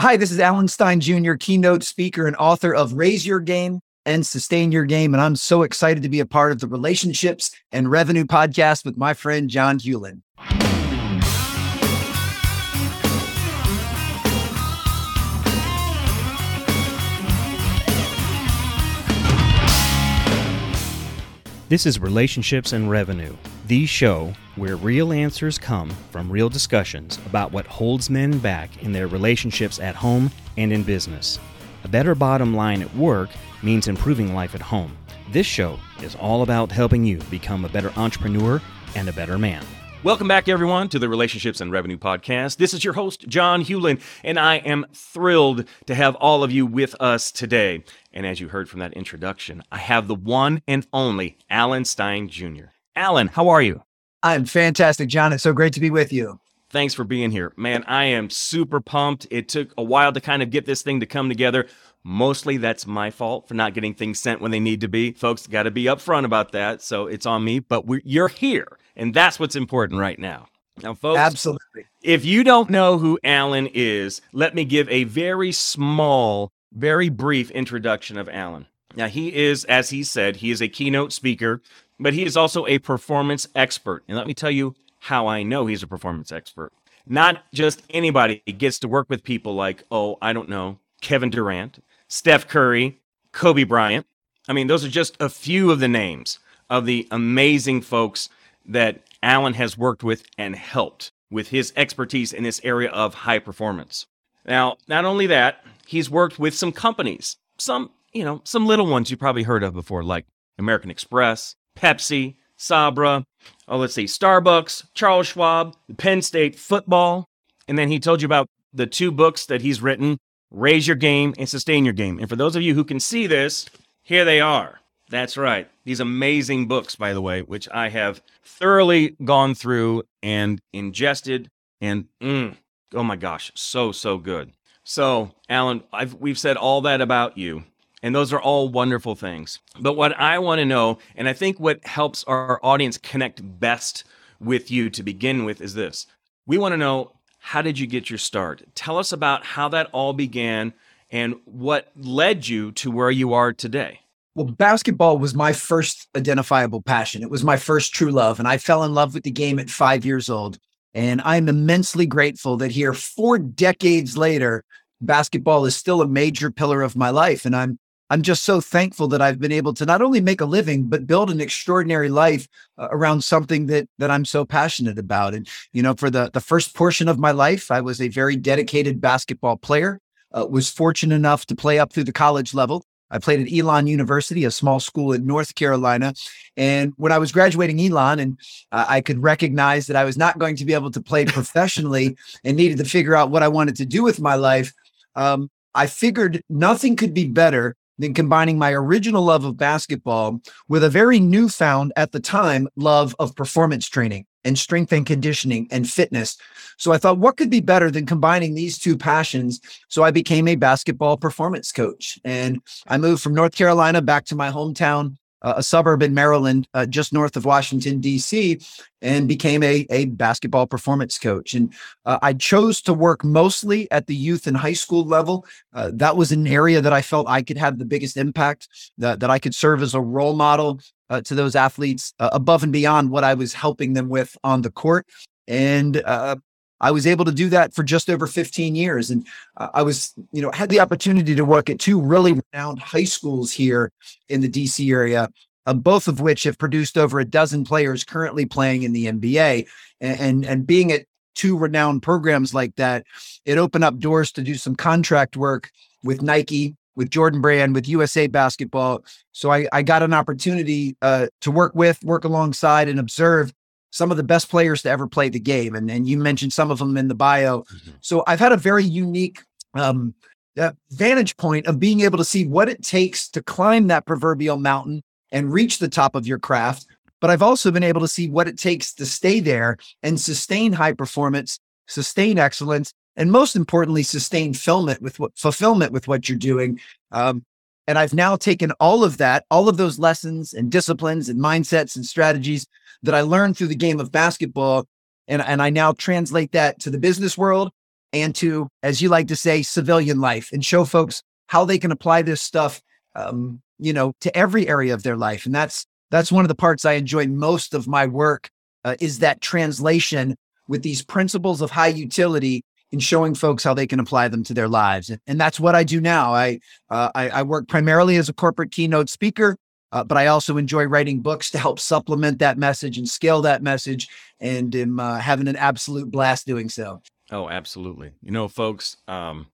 Hi, this is Alan Stein Jr., keynote speaker and author of Raise Your Game and Sustain Your Game. And I'm so excited to be a part of the Relationships and Revenue podcast with my friend John Hewlin. This is Relationships and Revenue, the show where real answers come from real discussions about what holds men back in their relationships at home and in business. A better bottom line at work means improving life at home. This show is all about helping you become a better entrepreneur and a better man. Welcome back, everyone, to the Relationships and Revenue Podcast. This is your host, John Hewlin, and I am thrilled to have all of you with us today. And as you heard from that introduction, I have the one and only Alan Stein Jr. Alan, how are you? I'm fantastic, John. It's so great to be with you. Thanks for being here. Man, I am super pumped. It took a while to kind of get this thing to come together. Mostly that's my fault for not getting things sent when they need to be. Folks got to be upfront about that. So it's on me, but you're here. And that's what's important right now. Now, folks, absolutely. If you don't know who Alan is, let me give a very small, very brief introduction of Alan. Now, he is, as he said, he is a keynote speaker, but he is also a performance expert. And let me tell you how I know he's a performance expert. Not just anybody gets to work with people like, oh, I don't know, Kevin Durant, Steph Curry, Kobe Bryant. I mean, those are just a few of the names of the amazing folks that Alan has worked with and helped with his expertise in this area of high performance. Now, not only that, he's worked with some companies, some, you know, some little ones you probably heard of before, like American Express, Pepsi, Sabra, oh, let's see, Starbucks, Charles Schwab, Penn State football. And then he told you about the two books that he's written raise your game and sustain your game. And for those of you who can see this, here they are. That's right. These amazing books, by the way, which I have thoroughly gone through and ingested. And mm, oh my gosh, so, so good. So, Alan, I've, we've said all that about you, and those are all wonderful things. But what I want to know, and I think what helps our audience connect best with you to begin with, is this we want to know how did you get your start? Tell us about how that all began and what led you to where you are today. Well, basketball was my first identifiable passion. It was my first true love. And I fell in love with the game at five years old. And I'm immensely grateful that here, four decades later, basketball is still a major pillar of my life. And I'm I'm just so thankful that I've been able to not only make a living but build an extraordinary life uh, around something that that I'm so passionate about. And you know, for the the first portion of my life, I was a very dedicated basketball player. Uh, was fortunate enough to play up through the college level. I played at Elon University, a small school in North Carolina. And when I was graduating Elon, and uh, I could recognize that I was not going to be able to play professionally and needed to figure out what I wanted to do with my life, um, I figured nothing could be better than combining my original love of basketball with a very newfound at the time love of performance training and strength and conditioning and fitness. So I thought, what could be better than combining these two passions? So I became a basketball performance coach and I moved from North Carolina back to my hometown a suburb in Maryland, uh, just north of Washington, D.C., and became a, a basketball performance coach. And uh, I chose to work mostly at the youth and high school level. Uh, that was an area that I felt I could have the biggest impact, that, that I could serve as a role model uh, to those athletes uh, above and beyond what I was helping them with on the court. And I was able to do that for just over 15 years. And uh, I was, you know, had the opportunity to work at two really renowned high schools here in the DC area, uh, both of which have produced over a dozen players currently playing in the NBA. And, and, and being at two renowned programs like that, it opened up doors to do some contract work with Nike, with Jordan Brand, with USA Basketball. So I, I got an opportunity uh, to work with, work alongside, and observe some of the best players to ever play the game. And, and you mentioned some of them in the bio. Mm-hmm. So I've had a very unique um, uh, vantage point of being able to see what it takes to climb that proverbial mountain and reach the top of your craft. But I've also been able to see what it takes to stay there and sustain high performance, sustain excellence, and most importantly, sustain fulfillment with what fulfillment with what you're doing. Um, and I've now taken all of that, all of those lessons and disciplines and mindsets and strategies that I learned through the game of basketball. And, and I now translate that to the business world and to, as you like to say, civilian life and show folks how they can apply this stuff, um, you know, to every area of their life. And that's, that's one of the parts I enjoy most of my work uh, is that translation with these principles of high utility in showing folks how they can apply them to their lives. And that's what I do now. I, uh, I, I, work primarily as a corporate keynote speaker, uh, but I also enjoy writing books to help supplement that message and scale that message and am uh, having an absolute blast doing so. Oh, absolutely. You know, folks, um,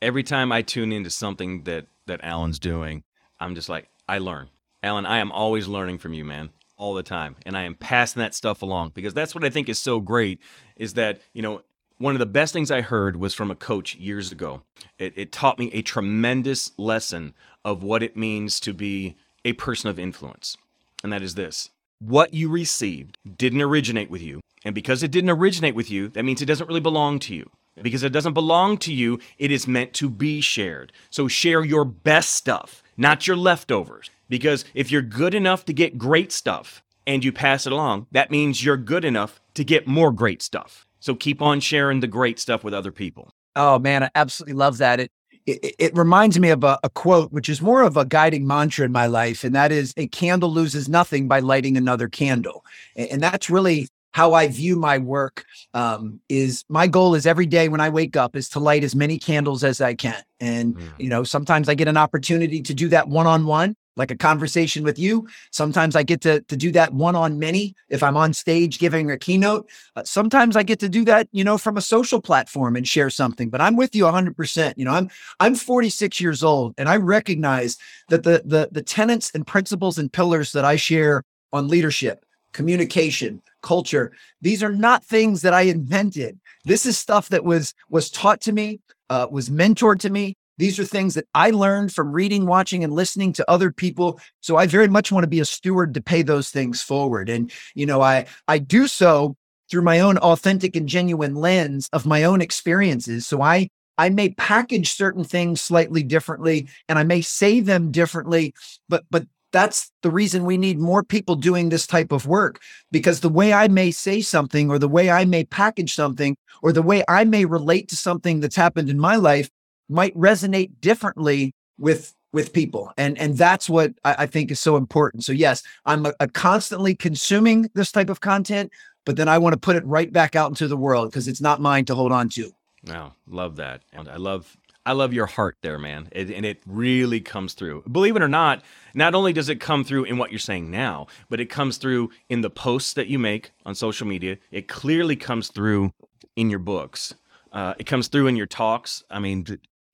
every time I tune into something that, that Alan's doing, I'm just like, I learn. Alan, I am always learning from you, man all the time and i am passing that stuff along because that's what i think is so great is that you know one of the best things I heard was from a coach years ago. It, it, taught me a tremendous lesson of what it means to be a person of influence. And that is this what you received didn't originate with you. And because it didn't originate with you, that means it doesn't really belong to you. Because it doesn't belong to you, it is meant to be shared. So share your best stuff, not your leftovers. Because if you're good enough to get great stuff and you pass it along, that means you're good enough to get more great stuff. So keep on sharing the great stuff with other people. Oh man, I absolutely love that. It it, it reminds me of a, a, quote, which is more of a guiding mantra in my life, and that is: "A candle loses nothing by lighting another candle," and, and that's really how I view my work. Um, is my goal is every day when I wake up is to light as many candles as I can, and mm. you know sometimes I get an opportunity to do that one on one, like a conversation with you. Sometimes I get to, to do that one on many if I'm on stage giving a keynote. Uh, sometimes I get to do that, you know, from a social platform and share something. But I'm with you 100%. You know, I'm I'm 46 years old and I recognize that the the the tenets and principles and pillars that I share on leadership, communication, culture, these are not things that I invented. This is stuff that was was taught to me, uh, was mentored to me, these are things that I learned from reading, watching, and listening to other people. So I very much want to be a steward to pay those things forward. And, you know, I I do so through my own authentic and genuine lens of my own experiences. So I I may package certain things slightly differently and I may say them differently, but but that's the reason we need more people doing this type of work because the way I may say something or the way I may package something or the way I may relate to something that's happened in my life might resonate differently with with people. And and that's what I, I think is so important. So yes i'm a, a constantly consuming this type of content but then i want to put it right back out into the world because it's not mine to hold on to. No love that. And i love i love your heart there man. It, and it really comes through. Believe it or not not only does it come through in what you're saying now but it comes through in the posts that you make on social media. It clearly comes through in your books. Uh, it comes through in your talks. I mean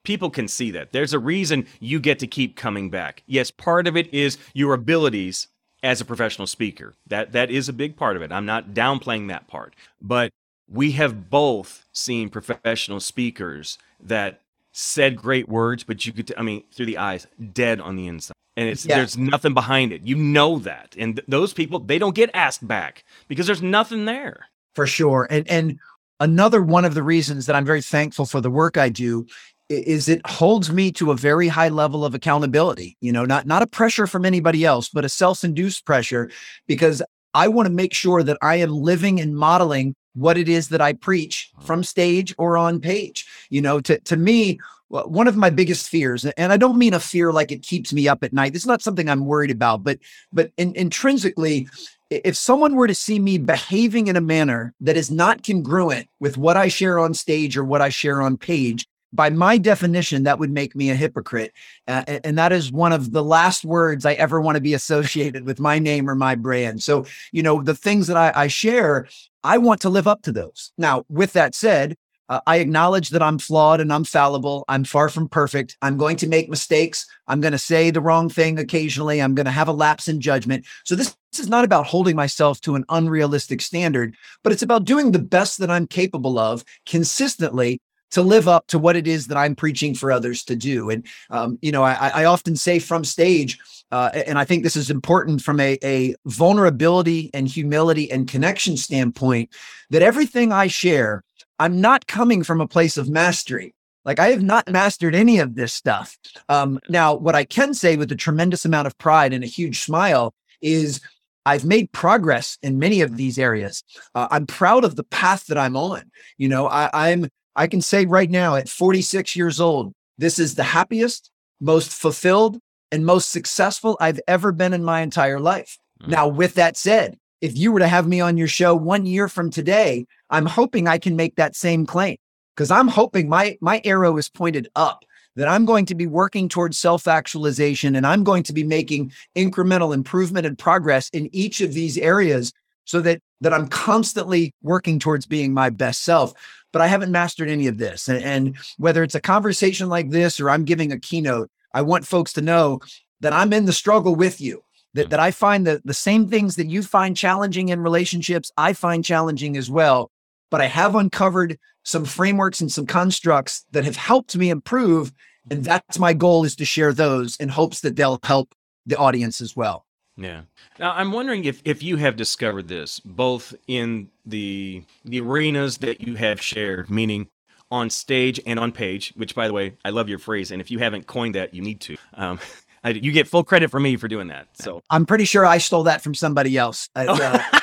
people can see that. There's a reason you get to keep coming back. Yes, part of it is your abilities as a professional speaker. That that is a big part of it. I'm not downplaying that part. But we have both seen professional speakers that said great words, but you could, I mean, through the eyes, dead on the inside. And it's yeah. there's nothing behind it. You know that. And th- those people, they don't get asked back because there's nothing there. For sure. And and another one of the reasons that I'm very thankful for the work I do is it holds me to a very high level of accountability you know not not a pressure from anybody else but a self-induced pressure because i want to make sure that i am living and modeling what it is that i preach uh-huh. from stage or on page you know to to me one of my biggest fears and i don't mean a fear like it keeps me up at night it's not something i'm worried about but but in, intrinsically if someone were to see me behaving in a manner that is not congruent with what I share on stage or what I share on page, by my definition, that would make me a hypocrite. Uh, and that is one of the last words I ever want to be associated with my name or my brand. So, you know, the things that I, I share, I want to live up to those. Now, with that said, uh, I acknowledge that I'm flawed and I'm fallible. I'm far from perfect. I'm going to make mistakes. I'm going to say the wrong thing occasionally. I'm going to have a lapse in judgment. So this, this is not about holding myself to an unrealistic standard, but it's about doing the best that I'm capable of consistently to live up to what it is that I'm preaching for others to do. And, um, you know, I, I, often say from stage, uh, and I think this is important from a, a vulnerability and humility and connection standpoint, that everything I share, I'm not coming from a place of mastery. Like I have not mastered any of this stuff. Um, now, what I can say with a tremendous amount of pride and a huge smile is I've made progress in many of these areas. Uh, I'm proud of the path that I'm on. You know, I, I'm I can say right now at 46 years old, this is the happiest, most fulfilled, and most successful I've ever been in my entire life. Mm. Now, with that said, if you were to have me on your show one year from today, I'm hoping I can make that same claim because I'm hoping my my arrow is pointed up that I'm going to be working towards self-actualization and I'm going to be making incremental improvement and progress in each of these areas so that that I'm constantly working towards being my best self. But I haven't mastered any of this. And, and whether it's a conversation like this or I'm giving a keynote, I want folks to know that I'm in the struggle with you that, mm. that I find that the same things that you find challenging in relationships, I find challenging as well. But I have uncovered some frameworks and some constructs that have helped me improve. And that's my goal is to share those in hopes that they'll help the audience as well. Yeah. Now I'm wondering if, if you have discovered this both in the the arenas that you have shared, meaning on stage and on page, which by the way, I love your phrase. And if you haven't coined that, you need to. Um, I, you get full credit for me for doing that. So I'm pretty sure I stole that from somebody else. Uh, uh,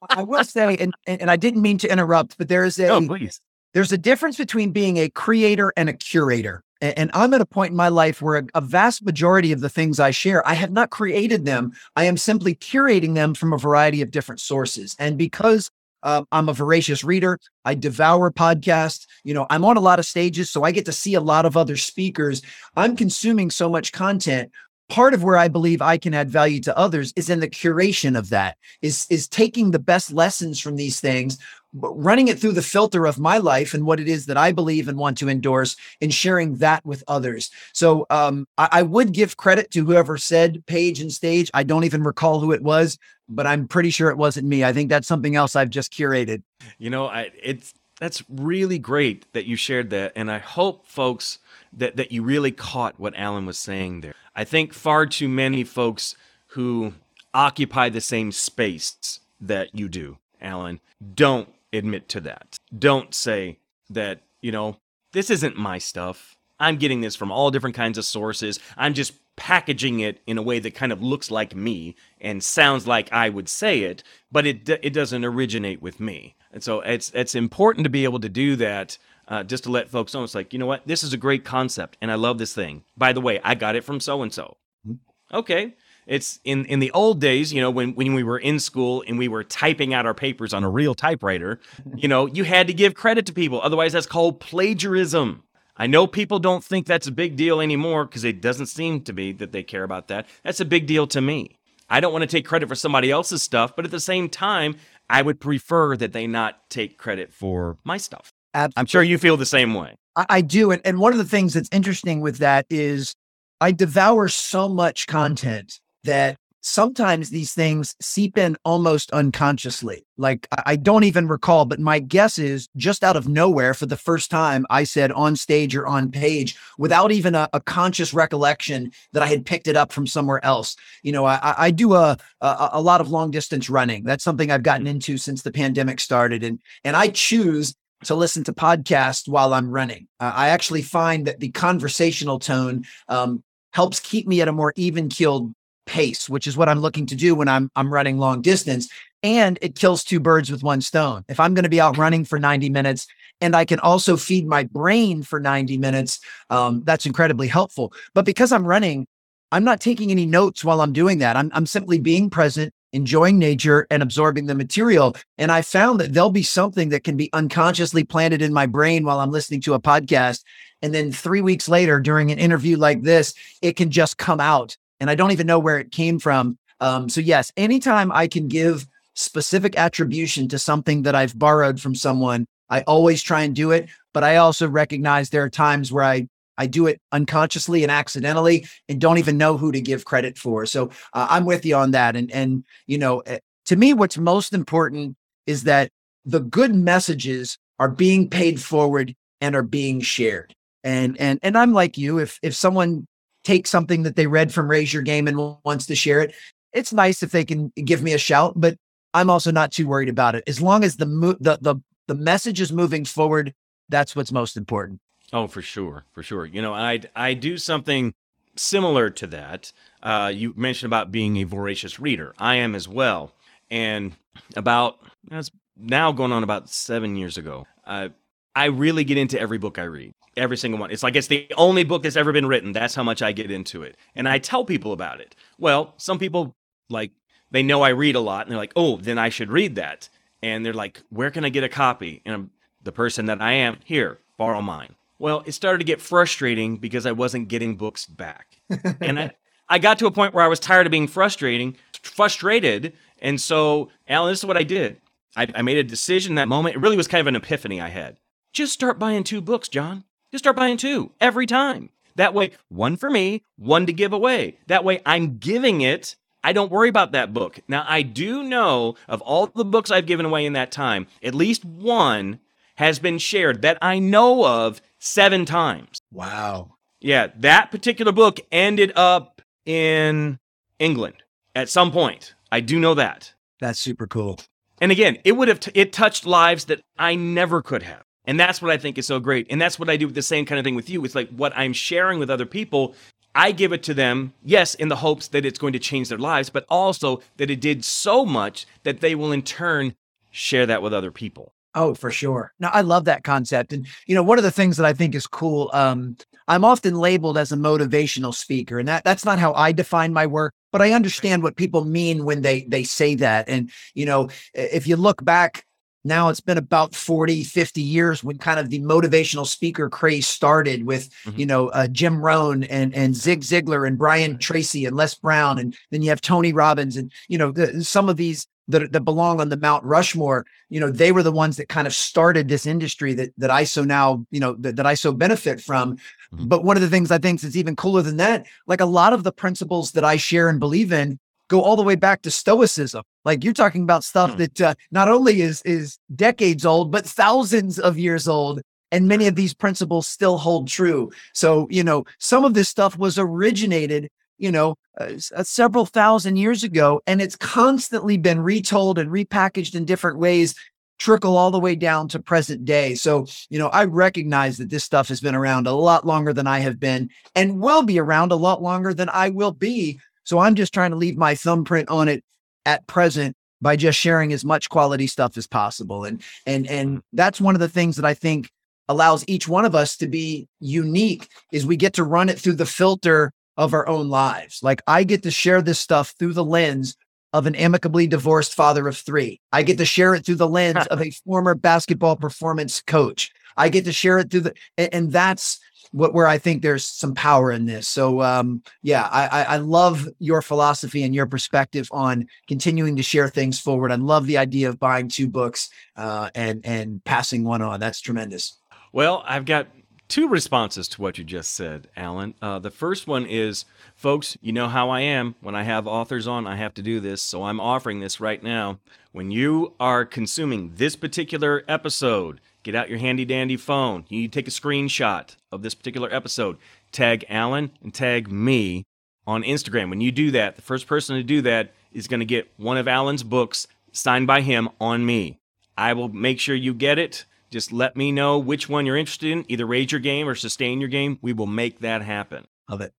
I will say, and, and I didn't mean to interrupt, but there is a oh, please. there's a difference between being a creator and a curator. And, I'm at a point in my life where a, a vast majority of the things I share, I have not created them. I am simply curating them from a variety of different sources. And because um, I'm a voracious reader. I devour podcasts. You know, I'm on a lot of stages, so I get to see a lot of other speakers. I'm consuming so much content. Part of where I believe I can add value to others is in the curation of that, is, is taking the best lessons from these things, running it through the filter of my life and what it is that I believe and want to endorse and sharing that with others. So um, I, I, would give credit to whoever said page and stage. I don't even recall who it was, but I'm pretty sure it wasn't me. I think that's something else I've just curated. You know, I, it's that's really great that you shared that, and I hope folks that that you really caught what Alan was saying there. I think far too many folks who occupy the same space that you do, Alan, don't admit to that. Don't say that, you know, this isn't my stuff. I'm getting this from all different kinds of sources. I'm just packaging it in a way that kind of looks like me and sounds like I would say it, but it it doesn't originate with me. And so it's it's important to be able to do that. Uh, just to let folks know, it's like you know what, this is a great concept, and I love this thing. By the way, I got it from so and so. Okay, it's in in the old days, you know, when when we were in school and we were typing out our papers on a real typewriter, you know, you had to give credit to people. Otherwise, that's called plagiarism. I know people don't think that's a big deal anymore because it doesn't seem to be that they care about that. That's a big deal to me. I don't want to take credit for somebody else's stuff, but at the same time, I would prefer that they not take credit for my stuff. Absolutely. I'm sure you feel the same way. I, I do. And, and one of the things that's interesting with that is I devour so much content that sometimes these things seep in almost unconsciously. Like I don't even recall, but my guess is just out of nowhere for the first time, I said on stage or on page without even a, a conscious recollection that I had picked it up from somewhere else. You know, I, I do a, a, a lot of long distance running. That's something I've gotten into since the pandemic started, and and I choose to listen to podcasts while I'm running. Uh, I actually find that the conversational tone um, helps keep me at a more even keeled pace, which is what I'm looking to do when I'm I'm running long distance. And it kills two birds with one stone. If I'm going to be out running for 90 minutes and I can also feed my brain for 90 minutes, um, that's incredibly helpful. But because I'm running, I'm not taking any notes while I'm doing that. I'm, I'm simply being present, enjoying nature, and absorbing the material. And I found that there'll be something that can be unconsciously planted in my brain while I'm listening to a podcast. And then three weeks later, during an interview like this, it can just come out and I don't even know where it came from. Um, so yes, anytime I can give specific attribution to something that I've borrowed from someone, I always try and do it. But I also recognize there are times where I I do it unconsciously and accidentally and don't even know who to give credit for. So uh, I'm with you on that. And and you know, eh, to me, what's most important is that the good messages are being paid forward and are being shared. And and and I'm like you. If if someone take something that they read from Raise Your Game and wants to share it, it's nice if they can give me a shout, but I'm also not too worried about it. As long as the mo- the the the message is moving forward, that's what's most important. Oh, for sure, for sure. You know, I I do something similar to that. Uh, you mentioned about being a voracious reader. I am as well. And about that's now going on about seven years ago. Uh, I really get into every book I read, every single one. It's like it's the only book that's ever been written. That's how much I get into it. And I tell people about it. Well, some people like they know I read a lot and they're like, "Oh, then I should read that." And they're like, "Where can I get a copy?" And I'm the person that I am, here, borrow mine. Well, it started to get frustrating because I wasn't getting books back. and I I got to a point where I was tired of being frustrating, frustrated, and so Alan, this is what I did. I, I made a decision that moment. It really was kind of an epiphany I had. Just start buying two books, John. Just start buying two every time. That way, one for me, one to give away. That way, I'm giving it. I don't worry about that book. Now, I do know of all the books I've given away in that time, at least one has been shared that I know of seven times. Wow. Yeah, that particular book ended up in England at some point. I do know that. That's super cool. And again, it would have t- it touched lives that I never could have. And that's what I think is so great. And that's what I do with the same kind of thing with you. It's like what I'm sharing with other people, I give it to them, yes, in the hopes that it's going to change their lives, but also that it did so much that they will in turn share that with other people. Oh, for sure. No, I love that concept. And you know, one of the things that I think is cool, um, I'm often labeled as a motivational speaker, and that that's not how I define my work, but I understand what people mean when they they say that. And you know, if you look back now it's been about 40 50 years when kind of the motivational speaker craze started with mm-hmm. you know uh, jim rohn and and zig ziglar and brian tracy and les brown and then you have tony robbins and you know the, some of these that, that belong on the Mount Rushmore, you know, they were the ones that kind of started this industry that that I so now, you know, that, that I so benefit from. Mm-hmm. But one of the things I think is even cooler than that, like a lot of the principles that I share and believe in go all the way back to stoicism. Like you're talking about stuff mm-hmm. that uh, not only is is decades old, but thousands of years old. And many of these principles still hold true. So, you know, some of this stuff was originated you know, uh, uh, several thousand years ago, and it's constantly been retold and repackaged in different ways, trickle all the way down to present day. So, you know, I recognize that this stuff has been around a lot longer than I have been and will be around a lot longer than I will be. So I'm just trying to leave my thumbprint on it at present by just sharing as much quality stuff as possible. And and and that's one of the things that I think allows each one of us to be unique is we get to run it through the filter of our own lives. Like I get to share this stuff through the lens of an amicably divorced father of three. I get to share it through the lens of a former basketball performance coach. I get to share it through the, and, and that's what where I think there's some power in this. So um, yeah, I, I love your philosophy and your perspective on continuing to share things forward. I love the idea of buying two books uh, and and passing one on. That's tremendous. Well, I've got two responses to what you just said, Alan. Uh, the first one is, folks, you know how I am. When I have authors on, I have to do this. So I'm offering this right now. When you are consuming this particular episode, get out your handy dandy phone. You need to take a screenshot of this particular episode. Tag Alan and tag me on Instagram. When you do that, the first person to do that is going to get one of Alan's books signed by him on me. I will make sure you get it. Just let me know which one you're interested in. Either raise your game or sustain your game. We will make that happen. Love it.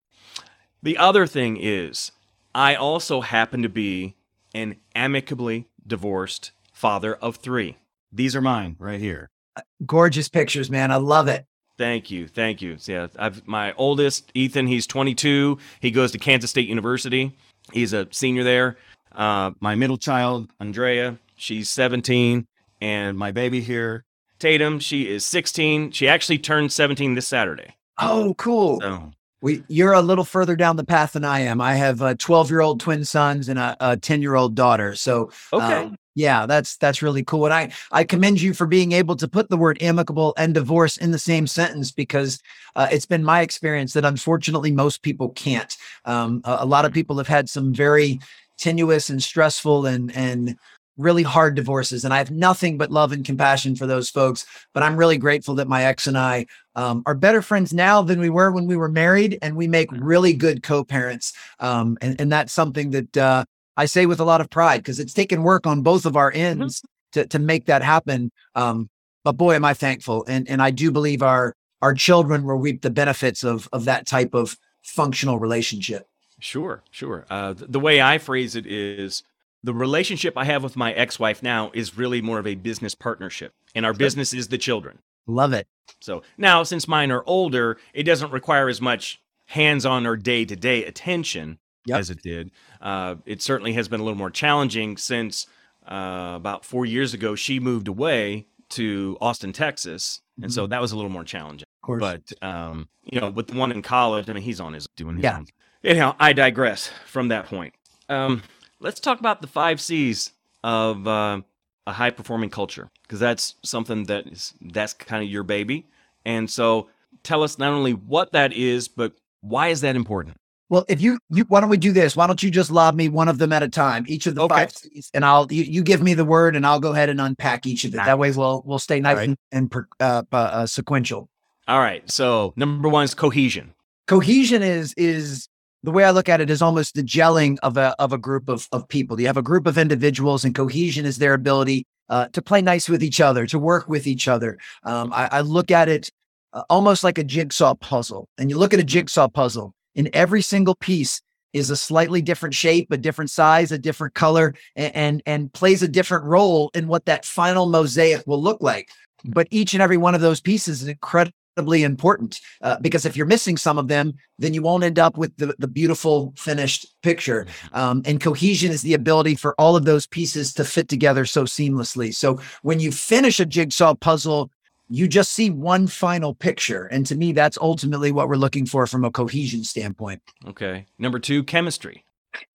The other thing is, I also happen to be an amicably divorced father of three. These are mine right here. Uh, gorgeous pictures, man. I love it. Thank you, thank you. Yeah, I've my oldest, Ethan. He's 22. He goes to Kansas State University. He's a senior there. Uh, my middle child, Andrea, she's 17, and my baby here, Tatum. She is 16. She actually turned 17 this Saturday. Oh, cool. So, we, you're a little further down the path than I am. I have a 12 year old twin sons and a 10 year old daughter. So, okay. Um, yeah, that's that's really cool. And I I commend you for being able to put the word amicable and divorce in the same sentence because uh, it's been my experience that unfortunately most people can't. Um, a, a lot of people have had some very tenuous and stressful and and really hard divorces. And I have nothing but love and compassion for those folks. But I'm really grateful that my ex and I um, are better friends now than we were when we were married. And we make really good co parents. Um, and, and that's something that uh, I say with a lot of pride because it's taken work on both of our mm-hmm. ends mm-hmm. to, to make that happen. Um, but boy, am I thankful. And, and I do believe our, our children will reap the benefits of, of that type of functional relationship. Sure, sure. Uh, the way I phrase it is the relationship I have with my ex wife now is really more of a business partnership, and our sure. business is the children. Love it. So now, since mine are older, it doesn't require as much hands on or day to day attention Yep. as it did. Uh, it certainly has been a little more challenging since uh, about four years ago, she moved away to Austin, Texas. And so that was a little more challenging. Of course. But, um, you know, with the one in college, I mean, he's on his doing his Yeah. own. Anyhow, I digress from that point. Um, let's talk about the five C's of uh, a high performing culture because that's something that is that's kind of your baby. And so, tell us not only what that is, but why is that important? Well, if you, you why don't we do this? Why don't you just lob me one of them at a time, each of the Okay. five C's, and I'll you, you give me the word, and I'll go ahead and unpack each of it. That way, we'll we'll stay nice right. and, and per, uh, uh, sequential. All right. So, number one is cohesion. Cohesion is is the way I look at it is almost the gelling of a of a group of of people. You have a group of individuals, and cohesion is their ability uh, to play nice with each other, to work with each other. Um, I, I look at it uh, almost like a jigsaw puzzle, and you look at a jigsaw puzzle, and every single piece is a slightly different shape, a different size, a different color, and and, and plays a different role in what that final mosaic will look like. But each and every one of those pieces is incredibly important uh, because if you're missing some of them, then you won't end up with the, the beautiful finished picture. Um, and cohesion is the ability for all of those pieces to fit together so seamlessly. So when you finish a jigsaw puzzle, you just see one final picture. And to me, that's ultimately what we're looking for from a cohesion standpoint. Okay. Number two, chemistry.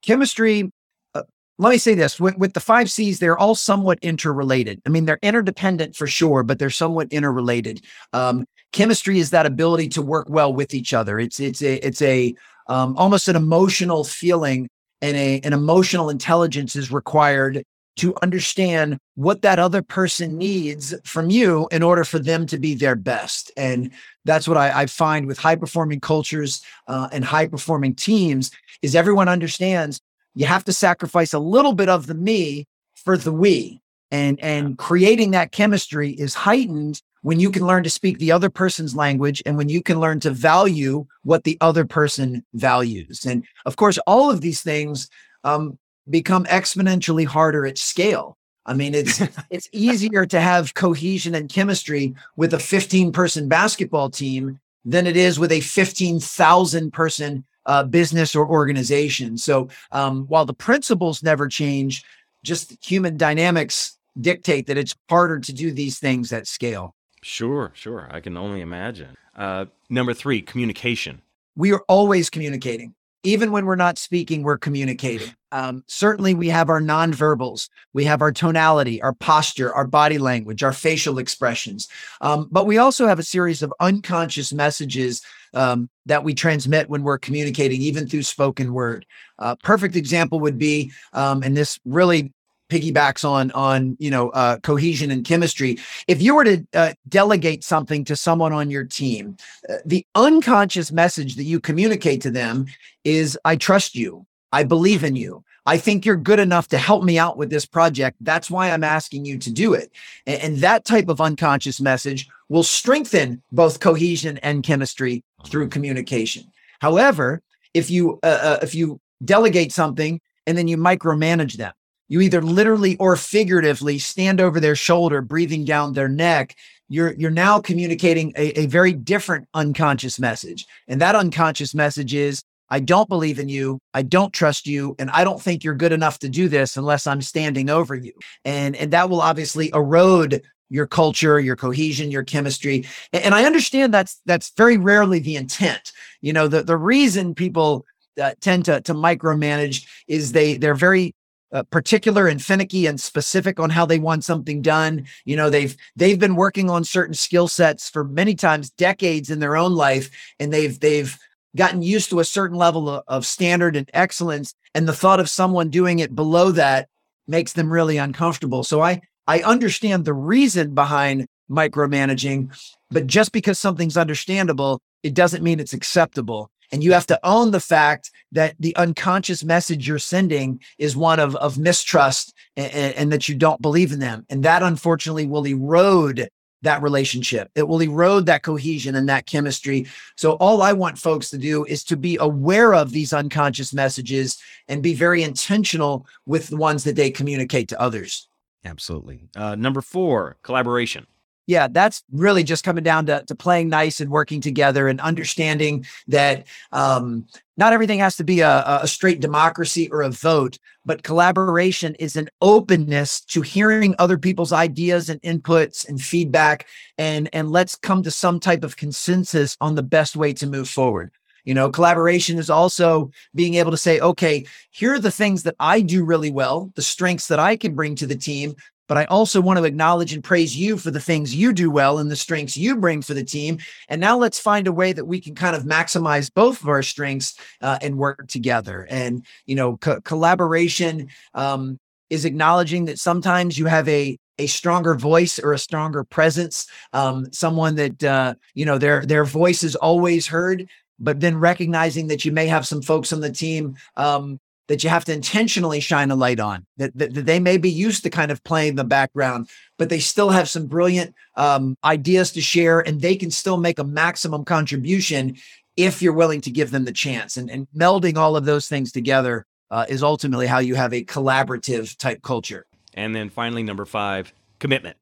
Chemistry, uh, let me say this with, with the five C's, they're all somewhat interrelated. I mean, they're interdependent for sure, but they're somewhat interrelated. Um, chemistry is that ability to work well with each other. It's it's a it's a um, almost an emotional feeling and a an emotional intelligence is required to understand what that other person needs from you in order for them to be their best. And that's what I, I find with high performing cultures uh, and high performing teams is everyone understands you have to sacrifice a little bit of the me for the we. And and creating that chemistry is heightened when you can learn to speak the other person's language and when you can learn to value what the other person values. And of course, all of these things um, become exponentially harder at scale. I mean, it's it's easier to have cohesion and chemistry with a 15 person basketball team than it is with a 15,000 person uh, business or organization. So um, while the principles never change, just human dynamics dictate that it's harder to do these things at scale. Sure, sure. I can only imagine. Uh, number three, communication. we are always communicating. Even when we're not speaking, we're communicating. Um, certainly, we have our nonverbals, we have our tonality, our posture, our body language, our facial expressions. Um, but we also have a series of unconscious messages um, that we transmit when we're communicating, even through spoken word. Uh, perfect example would be, um, and this really piggybacks on on you know uh, cohesion and chemistry. If you were to uh, delegate something to someone on your team, uh, the unconscious message that you communicate to them is I trust you. I believe in you. I think you're good enough to help me out with this project. That's why I'm asking you to do it. And, and that type of unconscious message will strengthen both cohesion and chemistry through communication. However, if you uh, uh, if you delegate something and then you micromanage them, you either literally or figuratively stand over their shoulder, breathing down their neck. You're you're now communicating a, a very different unconscious message, and that unconscious message is I don't believe in you. I don't trust you. And I don't think you're good enough to do this unless I'm standing over you. And, and that will obviously erode your culture, your cohesion, your chemistry. And, and I understand that's, that's very rarely the intent. You know, the, the reason people uh, tend to, to micromanage is they, they're very uh, particular and finicky and specific on how they want something done. You know, they've they've been working on certain skill sets for many times decades in their own life, and they've they've gotten used to a certain level of, of standard and excellence and the thought of someone doing it below that makes them really uncomfortable so i i understand the reason behind micromanaging but just because something's understandable it doesn't mean it's acceptable and you have to own the fact that the unconscious message you're sending is one of, of mistrust and, and that you don't believe in them and that unfortunately will erode that relationship. It will erode that cohesion and that chemistry. So, all I want folks to do is to be aware of these unconscious messages and be very intentional with the ones that they communicate to others. Absolutely. Uh, number four, collaboration. Yeah, that's really just coming down to, to playing nice and working together and understanding that um, not everything has to be a, a straight democracy or a vote, but collaboration is an openness to hearing other people's ideas and inputs and feedback, and and let's come to some type of consensus on the best way to move forward. You know, collaboration is also being able to say, okay, here are the things that I do really well, the strengths that I can bring to the team but I also want to acknowledge and praise you for the things you do well and the strengths you bring for the team. And now let's find a way that we can kind of maximize both of our strengths uh, and work together. And, you know, co- collaboration um, is acknowledging that sometimes you have a a stronger voice or a stronger presence, um, someone that uh, you know their their voice is always heard, but then recognizing that you may have some folks on the team um, that you have to intentionally shine a light on that, that, that, they may be used to kind of playing the background but they still have some brilliant um, ideas to share and they can still make a maximum contribution if you're willing to give them the chance. And, and melding all of those things together uh, is ultimately how you have a collaborative type culture. And then finally number five commitment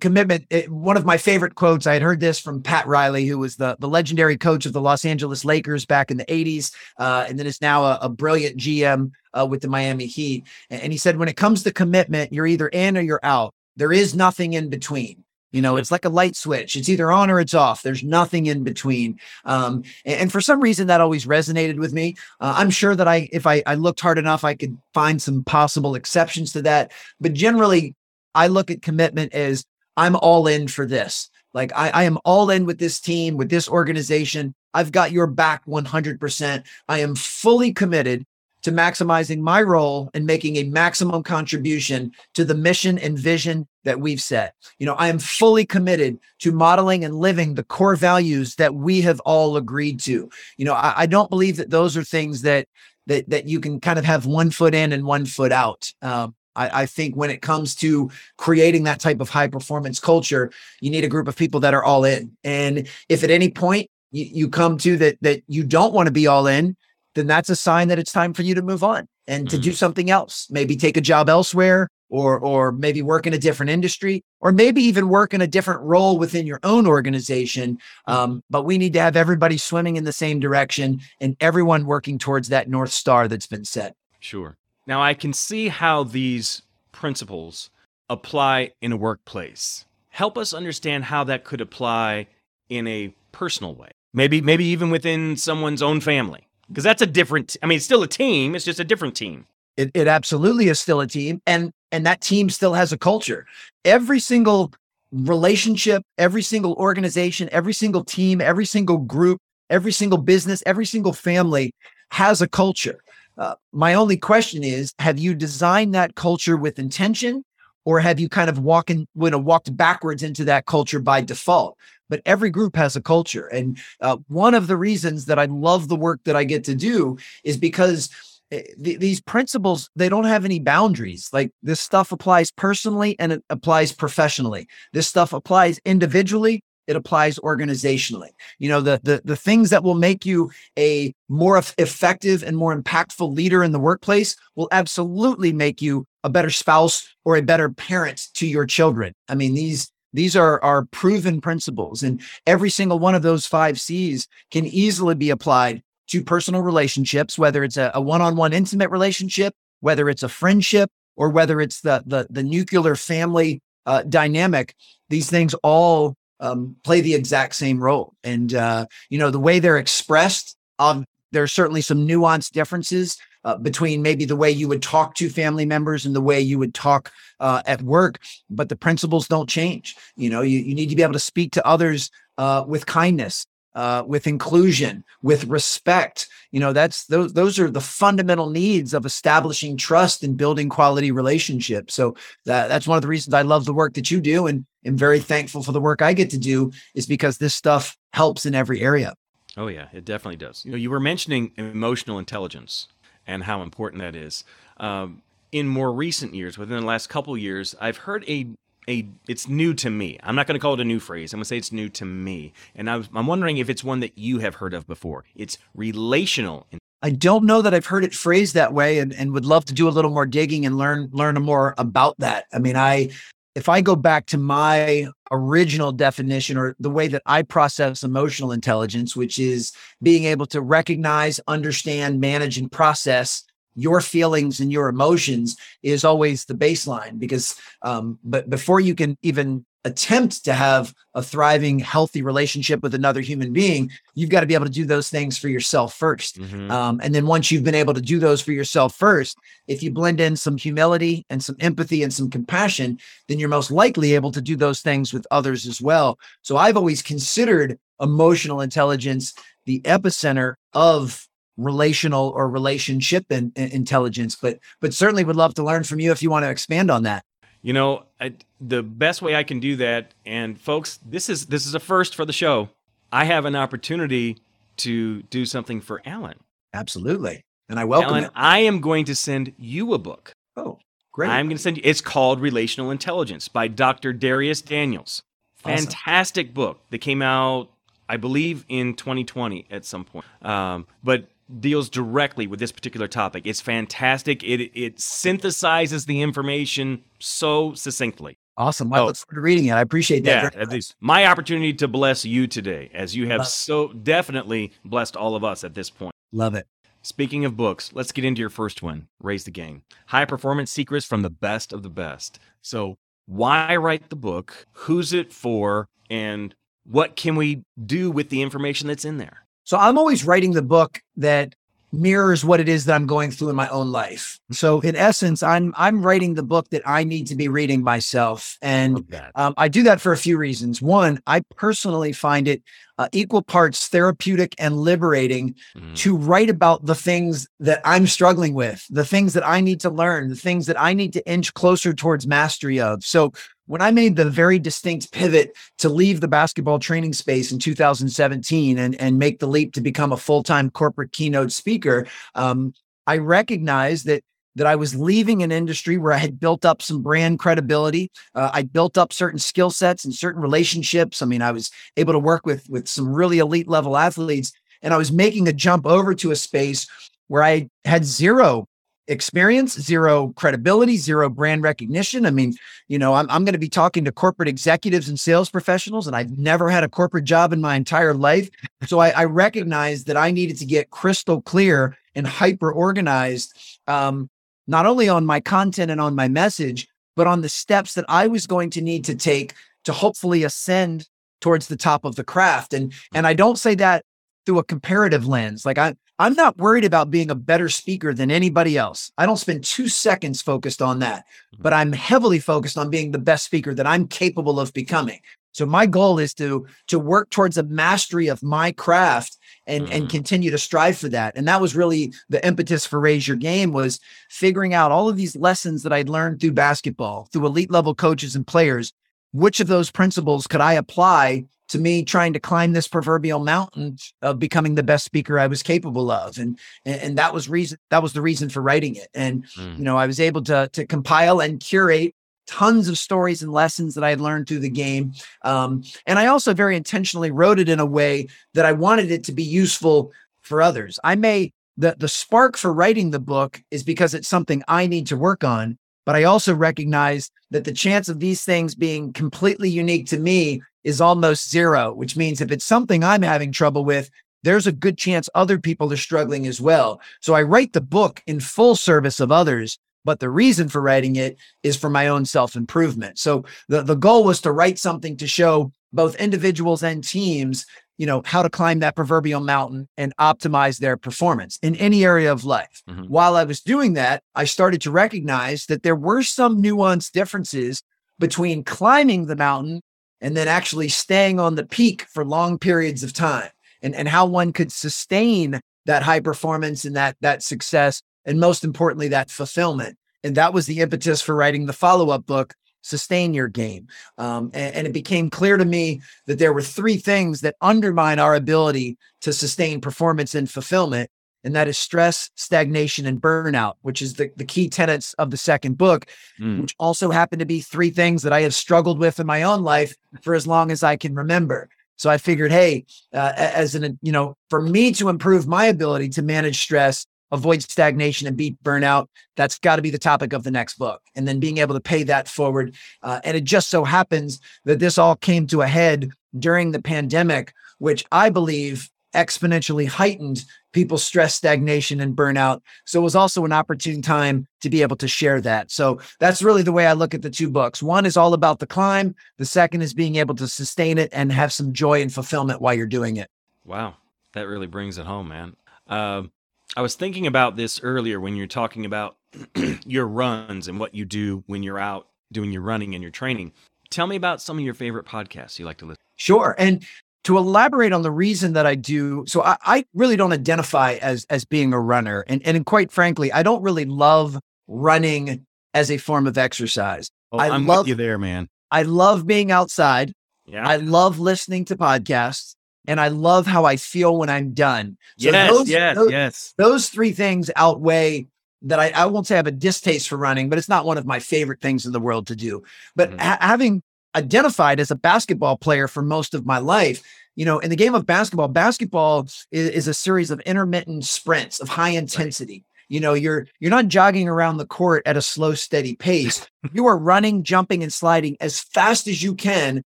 commitment. Uh, one of my favorite quotes. I had heard this from Pat Riley, who was the, the legendary coach of the Los Angeles Lakers back in the 80s, uh, and then is now a, a brilliant GM uh, with the Miami Heat. And he said, when it comes to commitment, you're either in or you're out. There is nothing in between. You know, it's like a light switch. It's either on or it's off. There's nothing in between. Um, and, and, for some reason, that always resonated with me. Uh, I'm sure that I, if I, I looked hard enough, I could find some possible exceptions to that. But generally, I look at commitment as I'm all in for this. Like I, I am all in with this team, with this organization. I've got your back 100%. I am fully committed to maximizing my role and making a maximum contribution to the mission and vision that we've set. You know, I am fully committed to modeling and living the core values that we have all agreed to. You know, I, I don't believe that those are things that that that you can kind of have one foot in and one foot out. Um, I, I, think when it comes to creating that type of high performance culture, you need a group of people that are all in. And if at any point you, you come to that that you don't want to be all in, then that's a sign that it's time for you to move on and to mm-hmm. do something else. Maybe take a job elsewhere or or maybe work in a different industry or maybe even work in a different role within your own organization um, but we need to have everybody swimming in the same direction and everyone working towards that north star that's been set sure now, I can see how these principles apply in a workplace. Help us understand how that could apply in a personal way. Maybe maybe even within someone's own family. Because that's a different I mean, it's still a team, it's just a different team. It, it absolutely is still a team and and that team still has a culture. Every single relationship, every single organization, every single team, every single group, every single business, every single family has a culture. Uh, my only question is have you designed that culture with intention or have you kind of walking you know walked backwards into that culture by default? But every group has a culture and uh, one of the reasons that i love the work that i get to do is because eh, th- these principles they don't have any boundaries. Like this stuff applies personally and it applies professionally. This stuff applies individually it applies organizationally. You know, the the the things that will make you a more effective and more impactful leader in the workplace will absolutely make you a better spouse or a better parent to your children. I mean, these these are are proven principles and every single one of those 5 Cs can easily be applied to personal relationships whether it's a, a one-on-one intimate relationship, whether it's a friendship or whether it's the the, the nuclear family uh, dynamic. These things all um, play the exact same role. And, uh, you know, the way they're expressed, um, there are certainly some nuanced differences uh, between maybe the way you would talk to family members and the way you would talk uh, at work, but the principles don't change. You know, you, you need to be able to speak to others uh, with kindness, uh, with inclusion, with respect. You know, that's those those are the fundamental needs of establishing trust and building quality relationships. So that, that's one of the reasons I love the work that you do, and am very thankful for the work I get to do. Is because this stuff helps in every area. Oh yeah, it definitely does. You know, you were mentioning emotional intelligence and how important that is. Um, in more recent years, within the last couple years, I've heard a a it's new to me. I'm not going to call it a new phrase. I'm going to say it's new to me. And I was, I'm wondering if it's one that you have heard of before. It's relational. I don't know that I've heard it phrased that way and, and would love to do a little more digging and learn learn more about that. I mean, I if I go back to my original definition or the way that I process emotional intelligence, which is being able to recognize, understand, manage, and process your feelings and your emotions is always the baseline because um, but before you can even attempt to have a thriving healthy relationship with another human being you've got to be able to do those things for yourself 1st Mhm. um, and then once you've been able to do those for yourself first if you blend in some humility and some empathy and some compassion then you're most likely able to do those things with others as well so i've always considered emotional intelligence the epicenter of relational or relationship in, in- intelligence but but certainly would love to learn from you if you want to expand on that You know, I, the best way I can do that, and folks, this is this is a first for the show. I have an opportunity to do something for Alan. absolutely and i welcome Alan, it I am going to send you a book. oh great I'm going to send you. It's called Relational Intelligence by Dr. Dharius Daniels. Awesome. Fantastic book that came out, I believe, in 2020 at some point. Um, but deals directly with this particular topic. It's fantastic. It it synthesizes the information so succinctly. awesome i Oh. look forward to reading it i appreciate that Yeah, at least my opportunity to bless you today, as you have Love it. so definitely blessed all of us at this point. love it Speaking of books, let's get into your first one Raise the Game High Performance Secrets from the Best of the Best. So, why write the book? Who's it for? And what can we do with the information that's in there? So I'm always writing the book that mirrors what it is that I'm going through in my own life. So in essence, I'm I'm writing the book that I need to be reading myself, and um, I do that for a few reasons. One, I personally find it uh, equal parts therapeutic and liberating Mhm. to write about the things that I'm struggling with, the things that I need to learn, the things that I need to inch closer towards mastery of. So when I made the very distinct pivot to leave the basketball training space in 2017 and, and make the leap to become a full-time corporate keynote speaker, um, I recognized that that I was leaving an industry where I had built up some brand credibility. Uh, I built up certain skill sets and certain relationships. I mean, I was able to work with with some really elite level athletes, and I was making a jump over to a space where I had zero experience, zero credibility, zero brand recognition. I mean, you know, I'm, I'm going to be talking to corporate executives and sales professionals, and I've never had a corporate job in my entire life. So I, I recognized that I needed to get crystal clear and hyper organized, um, not only on my content and on my message, but on the steps that I was going to need to take to hopefully ascend towards the top of the craft. And and I don't say that through a comparative lens. Like I I'm not worried about being a better speaker than anybody else. I don't spend 2 seconds focused on that, but I'm heavily focused on being the best speaker that I'm capable of becoming. So my goal is to to work towards a mastery of my craft and and Mhm. continue to strive for that. And that was really the impetus for Raise Your Game was figuring out all of these lessons that I'd learned through basketball, through elite level coaches and players. Which of those principles could I apply to me trying to climb this proverbial mountain of becoming the best speaker I was capable of? And and, and that was reason that was the reason for writing it. And Mm. you know, I was able to to compile and curate tons of stories and lessons that I had learned through the game. Um, and I also very intentionally wrote it in a way that I wanted it to be useful for others. I may the the spark for writing the book is because it's something I need to work on, but I also recognize that the chance of these things being completely unique to me is almost zero, which means if it's something I'm having trouble with, there's a good chance other people are struggling as well. So I write the book in full service of others, but the reason for writing it is for my own self improvement. So the, the goal was to write something to show both individuals and teams, you know, how to climb that proverbial mountain and optimize their performance in any area of life. Mhm. While I was doing that, I started to recognize that there were some nuanced differences between climbing the mountain and then actually staying on the peak for long periods of time and, and how one could sustain that high performance and that that success and most importantly that fulfillment. And that was the impetus for writing the follow-up book sustain your game. Um, and, and it became clear to me that there were three things that undermine our ability to sustain performance and fulfillment and that is stress stagnation and burnout which is the, the key tenets of the second book Mm. which also happen to be three things that I have struggled with in my own life for as long as I can remember. So I figured, hey, uh, as an, you know, for me to improve my ability to manage stress, avoid stagnation and beat burnout. That's got to be the topic of the next book. And then being able to pay that forward. Uh, and it just so happens that this all came to a head during the pandemic, which I believe exponentially heightened people's stress, stagnation, and burnout. So it was also an opportune time to be able to share that. So that's really the way I look at the two books. One is all about the climb, the second is being able to sustain it and have some joy and fulfillment while you're doing it. Wow. That really brings it home, man. Um, I was thinking about this earlier when you're talking about your runs and what you do when you're out doing your running and your training. Tell me about some of your favorite podcasts you like to listen. Sure. And to elaborate on the reason that I do, so I, I, really don't identify as as being a runner, and and quite frankly, I don't really love running as a form of exercise. Oh, I I'm love with you there, man. I love being outside. Yeah. I love listening to podcasts, and I love how I feel when I'm done. So yes, those, yes, those, yes. those three things outweigh that I, I won't say I have a distaste for running, but it's not one of my favorite things in the world to do. But Mhm. ha- having identified as a basketball player for most of my life, you know, in the game of basketball, basketball is, is a series of intermittent sprints of high intensity. You know, you're you're not jogging around the court at a slow, steady pace. you are running, jumping, and sliding as fast as you can.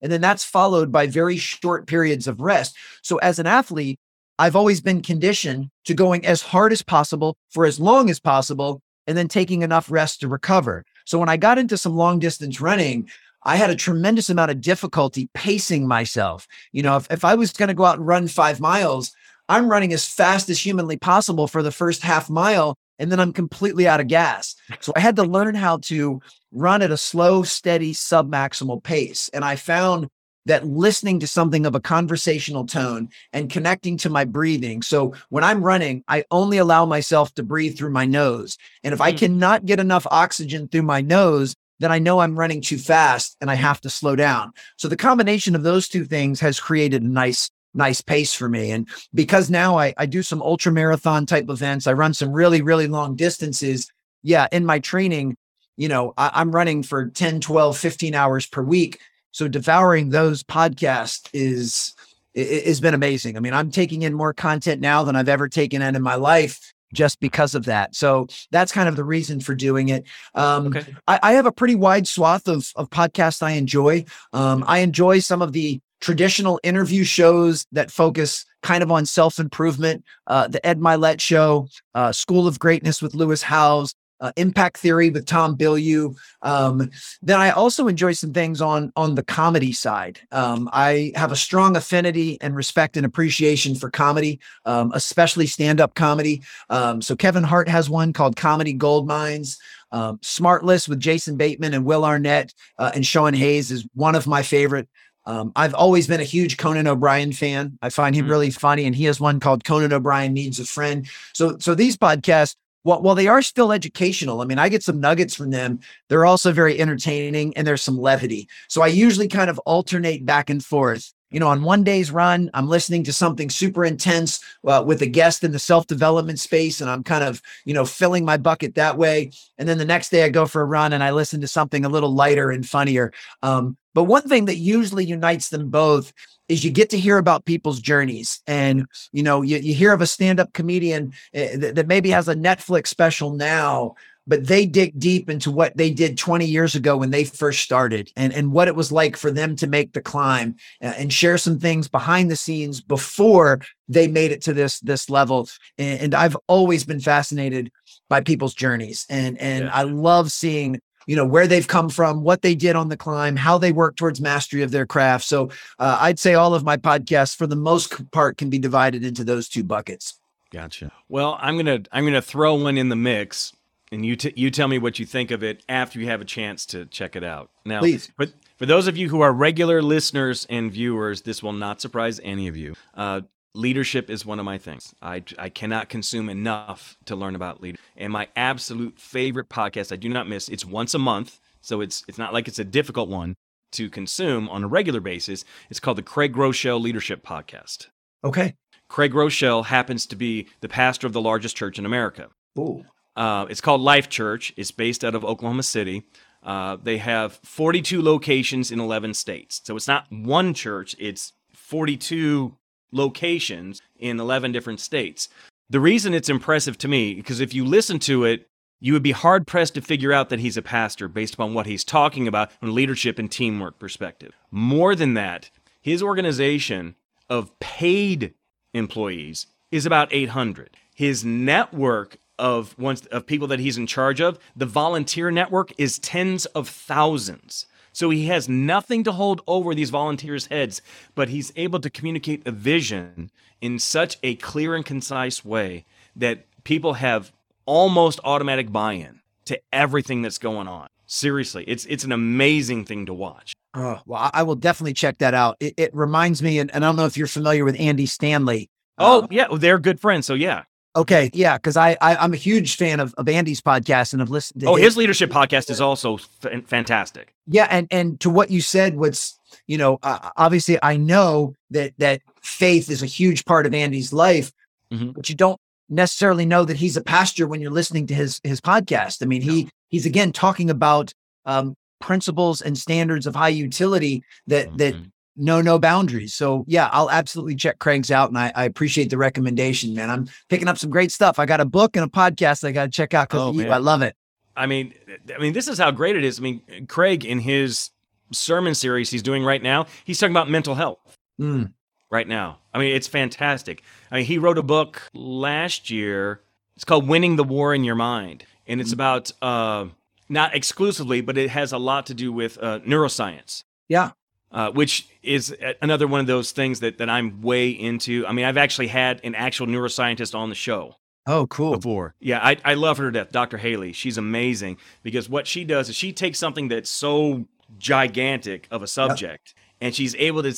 And then that's followed by very short periods of rest. So as an athlete, I've always been conditioned to going as hard as possible for as long as possible and then taking enough rest to recover. So when I got into some long distance running, I had a tremendous amount of difficulty pacing myself. You know, if, if I was going to go out and run five miles, I'm running as fast as humanly possible for the first half mile, and then I'm completely out of gas. So I had to learn how to run at a slow, steady, sub maximal pace. And I found that listening to something of a conversational tone and connecting to my breathing. So when I'm running, I only allow myself to breathe through my nose. And if I Mm. cannot get enough oxygen through my nose, then I know I'm running too fast and I have to slow down. So the combination of those two things has created a nice nice pace for me. And because now I, I do some ultra marathon type events, I run some really, really long distances. Yeah, in my training, you know, I, I'm running for 10, 12, 15 hours per week. So devouring those podcasts is has been amazing. I mean, I'm taking in more content now than I've ever taken in in my life just because of that. So that's kind of the reason for doing it. Um, Okay. I, I have a pretty wide swath of, of podcasts I enjoy. Um, I enjoy some of the traditional interview shows that focus kind of on self improvement. Uh, the Ed Mylett Show, uh, School of Greatness with Lewis Howes, uh, Impact Theory with Tom Bilyeu. Um, then I also enjoy some things on on the comedy side. Um, I have a strong affinity and respect and appreciation for comedy, um, especially stand up comedy. Um, so Kevin Hart has one called Comedy Gold Minds. Um, Smartless with Jason Bateman and Will Arnett uh, and Sean Hayes is one of my favorite. Um, I've always been a huge Conan O'Brien fan. I find him Mhm. really funny, and he has one called Conan O'Brien Needs a Friend. So, so these podcasts, while, while they are still educational, I mean, I get some nuggets from them. They're also very entertaining, and there's some levity. So I usually kind of alternate back and forth. You know, on one day's run, I'm listening to something super intense uh, with a guest in the self development space, and I'm kind of, you know, filling my bucket that way. And then the next day, I go for a run and I listen to something a little lighter and funnier. Um, but one thing that usually unites them both is you get to hear about people's journeys. And, you know, you, you hear of a stand up comedian uh, that, that maybe has a Netflix special now, but they dig deep into what they did 20 years ago when they first started and, and what it was like for them to make the climb uh, and share some things behind the scenes before they made it to this this level. And, and I've always been fascinated by people's journeys. And and Yeah. I love seeing you know where they've come from what they did on the climb how they work towards mastery of their craft so uh, i'd say all of my podcasts for the most part can be divided into those two buckets Gotcha. Well, I'm gonna I'm gonna throw one in the mix, and you t- you tell me what you think of it after you have a chance to check it out. Now, Please. but for those of you who are regular listeners and viewers, this will not surprise any of you. Uh, leadership is one of my things. I I cannot consume enough to learn about leadership. And my absolute favorite podcast, I do not miss. It's once a month, so it's it's not like it's a difficult one to consume on a regular basis. It's called the Craig Groeschel Leadership Podcast. okay Craig Groeschel happens to be the pastor of the largest church in America. Ooh. Uh, it's called Life Church. It's based out of Oklahoma City. Uh, they have 42 locations in 11 states. So it's not one church, it's 42 locations in 11 different states. The reason it's impressive to me, because if you listen to it, you would be hard pressed to figure out that he's a pastor based upon what he's talking about from leadership and teamwork perspective. More than that, his organization of paid employees is about 800. His network of ones of people that he's in charge of, the volunteer network is tens of thousands. So he has nothing to hold over these volunteers' heads, but he's able to communicate a vision in such a clear and concise way that people have almost automatic buy-in to everything that's going on. Seriously, it's it's an amazing thing to watch. Oh, well, I will definitely check that out. It, it reminds me, and, and, I don't know if you're familiar with Andy Stanley. Oh, um, yeah, they're good friends. So yeah. Okay, yeah, because I, I am a huge fan of, of Andy's podcast and have listened to. Oh, his, his leadership podcast is also f- fantastic. Yeah, and and to what you said, what's you know, uh, obviously I know that that faith is a huge part of Andy's life, mm-hmm. but you don't necessarily know that he's a pastor when you're listening to his his podcast. I mean, he he's again talking about um, principles and standards of high utility that mm-hmm. that know no boundaries. So yeah, I'll absolutely check Craig's out, and I, I, appreciate the recommendation, man. I'm picking up some great stuff. I got a book and a podcast I got to check out because oh, I love it. I mean, I mean, this is how great it is. I mean, Craig in his sermon series he's doing right now, he's talking about mental health. Mm. Right now, I mean, it's fantastic. I mean, he wrote a book last year. It's called "Winning the War in Your Mind," and it's mm. about uh, not exclusively, but it has a lot to do with uh, neuroscience. Yeah, uh, which is another one of those things that, that I'm way into. I mean, I've actually had an actual neuroscientist on the show. Oh, cool. Before. Yeah, I, I love her to death, Dr. Haley. She's amazing because what she does is she takes something that's so gigantic of a subject yep. and she's able to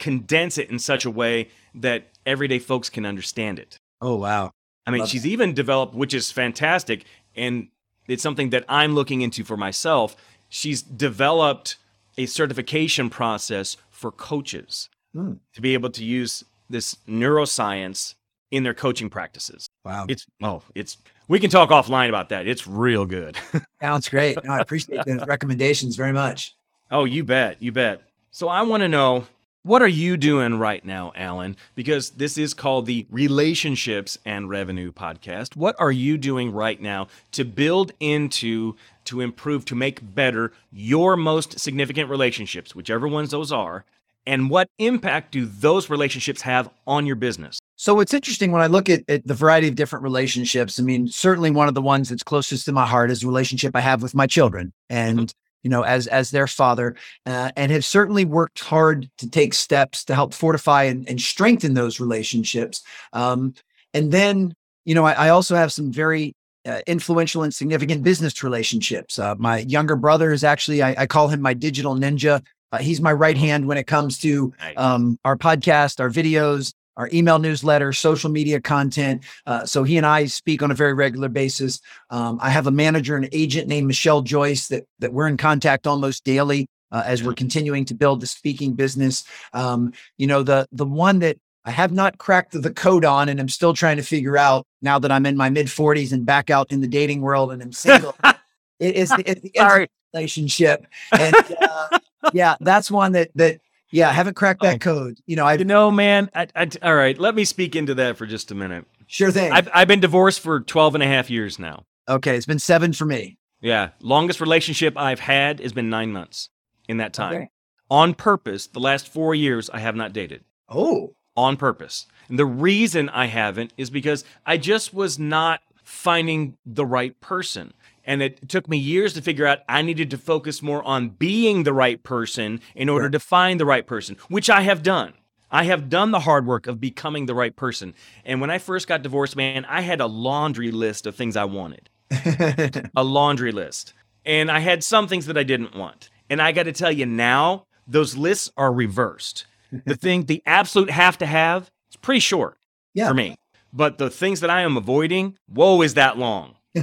condense it in such a way that everyday folks can understand it. Oh, wow. I mean, love she's that. even developed, which is fantastic, and it's something that I'm looking into for myself. She's developed a certification process for coaches hmm. to be able to use this neuroscience in their coaching practices. Wow. It's oh, it's we can talk offline about that. It's real good. Sounds great. No, I appreciate the recommendations very much. Oh, you bet. You bet. So I want to know what are you doing right now, Alan? Because this is called the Relationships and Revenue podcast. What are you doing right now to build into, to improve, to make better your most significant relationships, whichever ones those are? And what impact do those relationships have on your business? So it's interesting when I look at, at, the variety of different relationships. I mean, certainly one of the ones that's closest to my heart is the relationship I have with my children. And mm-hmm you know, as as their father, uh, and have certainly worked hard to take steps to help fortify and, and strengthen those relationships. Um, and then, you know, I, I also have some very uh, influential and significant business relationships. Uh, my younger brother is actually, I, I call him my digital ninja. Uh, he's my right hand when it comes to um, our podcast, our videos, our email newsletter, social media content. Uh, so he and I speak on a very regular basis. Um, I have a manager and agent named Michelle Joyce that that we're in contact almost daily uh, as we're continuing to build the speaking business. Um, you know, the the one that I have not cracked the code on, and I'm still trying to figure out now that I'm in my mid 40s and back out in the dating world and I'm single. it is the, it's the relationship, and uh, yeah, that's one that that yeah, I haven't cracked that oh. code. You know, I you know, man. I, I, all right, let me speak into that for just a minute. Sure thing. I've, I've been divorced for 12 and a half years now. Okay, it's been seven for me. Yeah, longest relationship I've had has been nine months. In that time, okay. on purpose, the last four years I have not dated. Oh, on purpose. And the reason I haven't is because I just was not finding the right person. And it took me years to figure out I needed to focus more on being the right person in order to find the right person, which I have done. I have done the hard work of becoming the right person. And when I first got divorced, man, I had a laundry list of things I wanted. a laundry list. And I had some things that I didn't want. And I got to tell you now, those lists are reversed. the thing, the absolute have to have, it's pretty short yeah. for me. But the things that I am avoiding, whoa, is that long.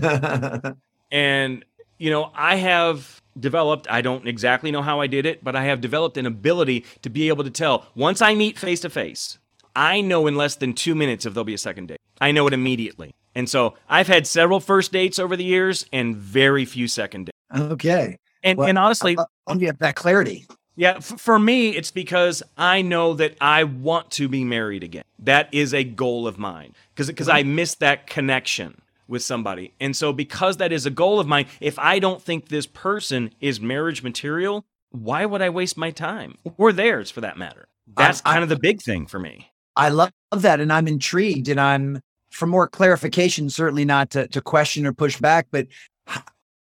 And, you know, I have developed, I don't exactly know how I did it, but I have developed an ability to be able to tell once I meet face to face, I know in less than two minutes if there'll be a second date. I know it immediately. And so I've had several first dates over the years and very few second dates. Okay. And, well, and honestly, I'll, I'll that clarity. Yeah, f- for me, it's because I know that I want to be married again. That is a goal of mine because because I miss that connection with somebody, and so because that is a goal of mine, if I don't think this person is marriage material, why would I waste my time or theirs for that matter? That's I- kind of the big thing for me. I love that, and I'm intrigued, and I'm for more clarification. Certainly not to, to question or push back, but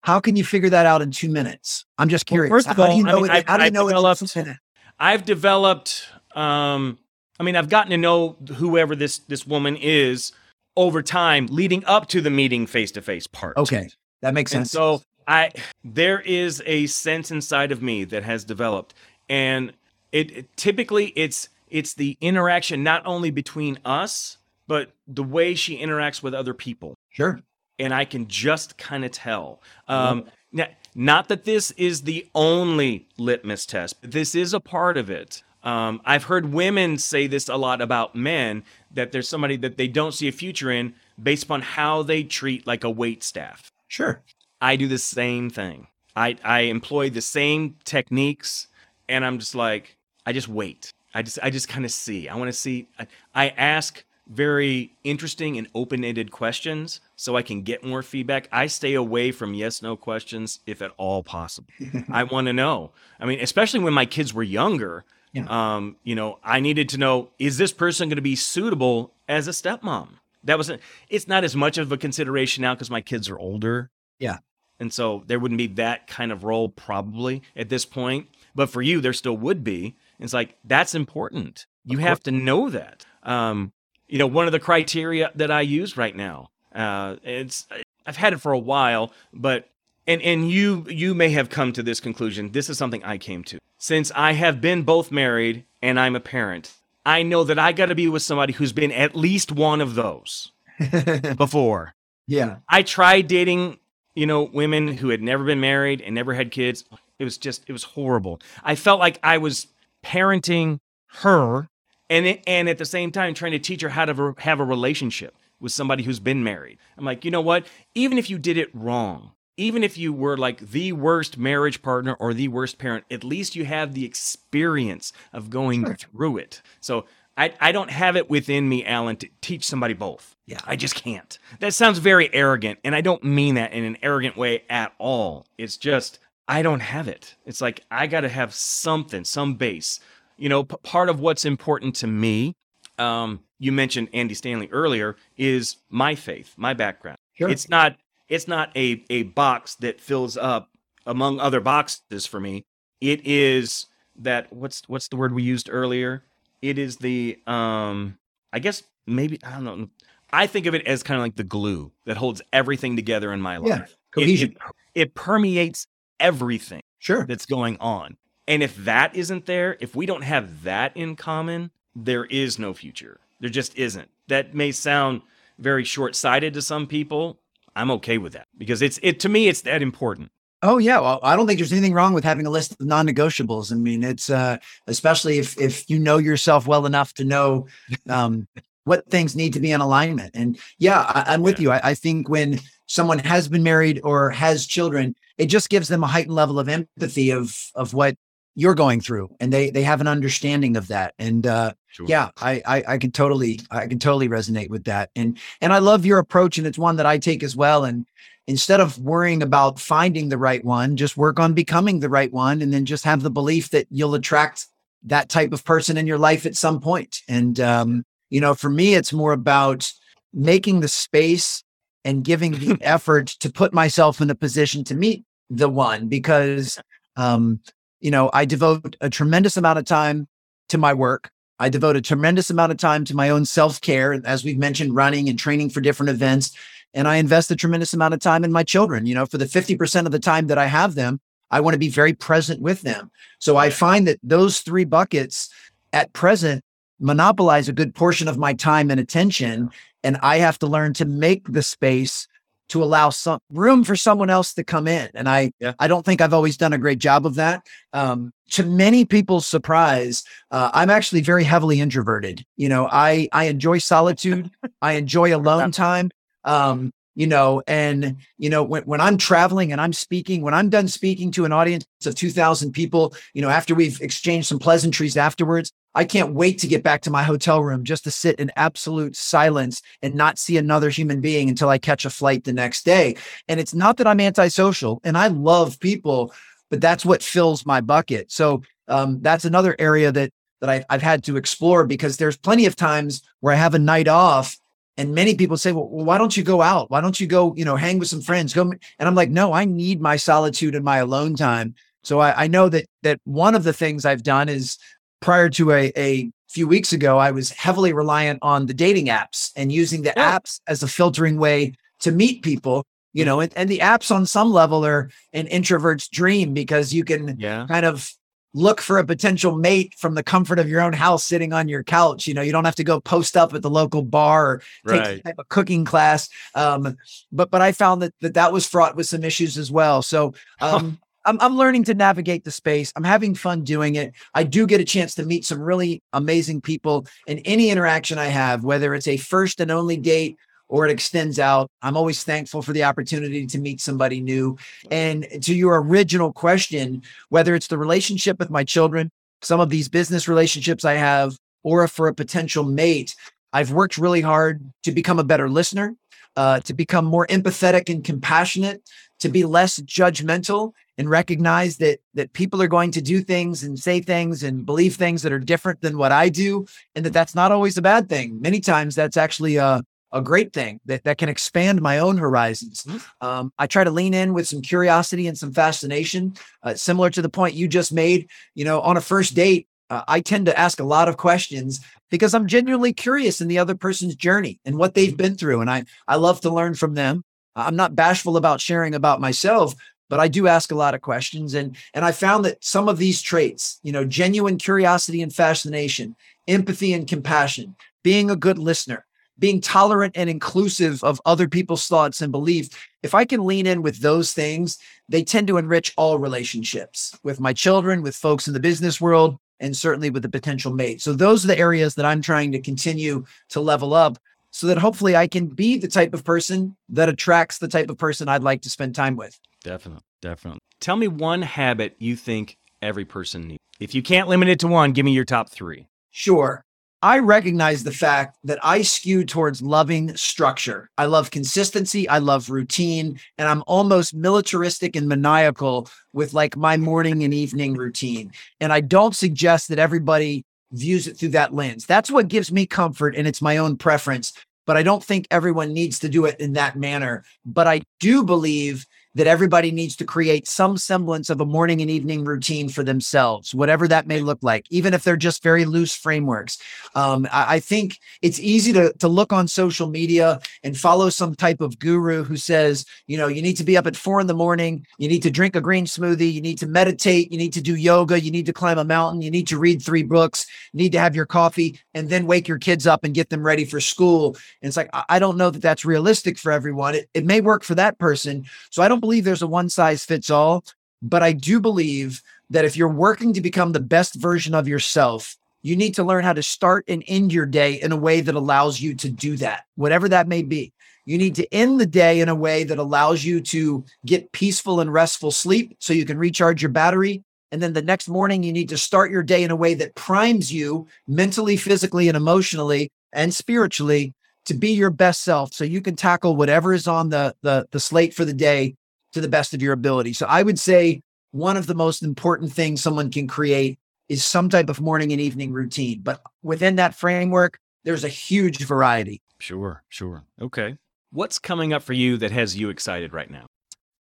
how can you figure that out in two minutes? I'm just Well, curious. first of all, how do you I know mean, it? I've- How do you I've know it developed-? I've developed um I mean I've gotten to know whoever this this woman is over time leading up to the meeting face to face part. Okay, that makes And sense. so I there is a sense inside of me that has developed and it, it typically it's it's the interaction not only between us but the way she interacts with other people sure. and I can just kind of tell. Um, now, not that this is the only litmus test, but this is a part of it. Um, I've heard women say this a lot about men that there's somebody that they don't see a future in based upon how they treat like a wait staff. Sure. I do the same thing. I, I employ the same techniques, and I'm just like, I just wait. I just I just kind of see. I want to see. I, I ask very interesting and open-ended questions so I can get more feedback. I stay away from yes no questions if at all possible. I want to know. I mean, especially when my kids were younger. Yeah. Um, you know, I needed to know is this person going to be suitable as a stepmom? That was it's not as much of a consideration now because my kids are older. Yeah. And so there wouldn't be that kind of role probably at this point. But for you, there still would be. It's like that's important. You have to know that. Um, you know, one of the criteria that I use right now, uh, it's I've had it for a while, but and and you you may have come to this conclusion. This is something I came to. Since I have been both married and I'm a parent, I know that I got to be with somebody who's been at least one of those before. yeah. I tried dating, you know, women who had never been married and never had kids. It was just, it was horrible. I felt like I was parenting her and it, and at the same time trying to teach her how to have a relationship with somebody who's been married. I'm like, you know what? Even if you did it wrong, even if you were like the worst marriage partner or the worst parent, at least you have the experience of going Sure. through it. So I, I don't have it within me, Alan, to teach somebody both. Yeah. I just can't. That sounds very arrogant, and I don't mean that in an arrogant way at all. It's just I don't have it. It's like I got to have something, some base. You know, p- part of what's important to me, um, you mentioned Andy Stanley earlier, is my faith, my background. Sure. It's not it's not a a box that fills up among other boxes for me. It is that what's what's the word we used earlier? It is the um I guess maybe I don't know. I think of it as kind of like the glue that holds everything together in my life. Yeah. It- Cohesion. It, it permeates everything sure. that's going on. And if that isn't there, if we don't have that in common, there is no future. There just isn't. That may sound very short-sighted to some people. I'm okay with that because it's it to me it's that important. Oh yeah, well, I don't think there's anything wrong with having a list of non-negotiables. I mean, it's uh, especially if if you know yourself well enough to know um, what things need to be in alignment. And yeah, I, I'm with Yeah. you. I, I think when someone has been married or has children, it just gives them a heightened level of empathy of of what you're going through, and they they have an understanding of that. And uh, Sure. yeah, I, I I can totally I can totally resonate with that. And and I love your approach, and it's one that I take as well. And instead of worrying about finding the right one, just work on becoming the right one, and then just have the belief that you'll attract that type of person in your life at some point. And um, you know, for me, it's more about making the space and giving the effort to put myself in a position to meet the one because um, you know, I devote a tremendous amount of time to my work. I devote a tremendous amount of time to my own self care, as we've mentioned, running and training for different events. And I invest a tremendous amount of time in my children. You know, for the 50% of the time that I have them, I want to be very present with them. So I find that those three buckets at present monopolize a good portion of my time and attention. And I have to learn to make the space to allow some room for someone else to come in. And I, Yeah. I don't think I've always done a great job of that. Um, to many people's surprise, uh, I'm actually very heavily introverted. You know, I I enjoy solitude. I enjoy alone time. Um, you know, and, you know, when, when I'm traveling and I'm speaking, when I'm done speaking to an audience of 2000 people, you know, after we've exchanged some pleasantries afterwards, I can't wait to get back to my hotel room just to sit in absolute silence and not see another human being until I catch a flight the next day. And it's not that I'm antisocial and I love people, but that's what fills my bucket. So um, that's another area that that I, I've had to explore because there's plenty of times where I have a night off and many people say, well, why don't you go out? Why don't you go, you know, hang with some friends? Go. And I'm like, no, I need my solitude and my alone time. So I, I know that that one of the things I've done is prior to a, a few weeks ago, I was heavily reliant on the dating apps and using the yeah. apps as a filtering way to meet people. You know, and, and the apps on some level are an introvert's dream because you can yeah. kind of look for a potential mate from the comfort of your own house sitting on your couch you know you don't have to go post up at the local bar or take right. type of cooking class um, but but i found that, that that was fraught with some issues as well so um, I'm, I'm learning to navigate the space i'm having fun doing it i do get a chance to meet some really amazing people in any interaction i have whether it's a first and only date or it extends out. I'm always thankful for the opportunity to meet somebody new. And to your original question, whether it's the relationship with my children, some of these business relationships I have, or for a potential mate, I've worked really hard to become a better listener, uh, to become more empathetic and compassionate, to be less judgmental and recognize that that people are going to do things and say things and believe things that are different than what I do, and that that's not always a bad thing. Many times that's actually a a great thing that, that can expand my own horizons. Mm-hmm. Um, I try to lean in with some curiosity and some fascination, uh, similar to the point you just made. You know, on a first date, uh, I tend to ask a lot of questions because I'm genuinely curious in the other person's journey and what they've mm-hmm. been through, and I I love to learn from them. I'm not bashful about sharing about myself, but I do ask a lot of questions, and and I found that some of these traits, you know, genuine curiosity and fascination, empathy and compassion, being a good listener, being tolerant and inclusive of other people's thoughts and beliefs, if I can lean in with those things, they tend to enrich all relationships with my children, with folks in the business world, and certainly with the potential mate. So those are the areas that I'm trying to continue to level up so that hopefully I can be the type of person that attracts the type of person I'd like to spend time with. Definitely. Definitely. Tell me one habit you think every person needs. If you can't limit it to one, give me your top three. Sure. I recognize the fact that I skew towards loving structure. I love consistency. I love routine. And I'm almost militaristic and maniacal with like my morning and evening routine. And I don't suggest that everybody views it through that lens. That's what gives me comfort and it's my own preference. But I don't think everyone needs to do it in that manner. But I do believe that everybody needs to create some semblance of a morning and evening routine for themselves, whatever that may look like, even if they're just very loose frameworks. Um, I, I, think it's easy to, to look on social media and follow some type of guru who says, you know, you need to be up at four in the morning, you need to drink a green smoothie, you need to meditate, you need to do yoga, you need to climb a mountain, you need to read three books, you need to have your coffee, and then wake your kids up and get them ready for school. And it's like, I, I don't know that that's realistic for everyone. It, it may work for that person. So I don't believe there's a one size fits all, but I do believe that if you're working to become the best version of yourself, you need to learn how to start and end your day in a way that allows you to do that, whatever that may be. You need to end the day in a way that allows you to get peaceful and restful sleep so you can recharge your battery. And then the next morning, you need to start your day in a way that primes you mentally, physically, and emotionally and spiritually to be your best self so you can tackle whatever is on the, the, the slate for the day to the best of your ability. So I would say one of the most important things someone can create is some type of morning and evening routine. But within that framework, there's a huge variety. Sure, sure. Okay. What's coming up for you that has you excited right now?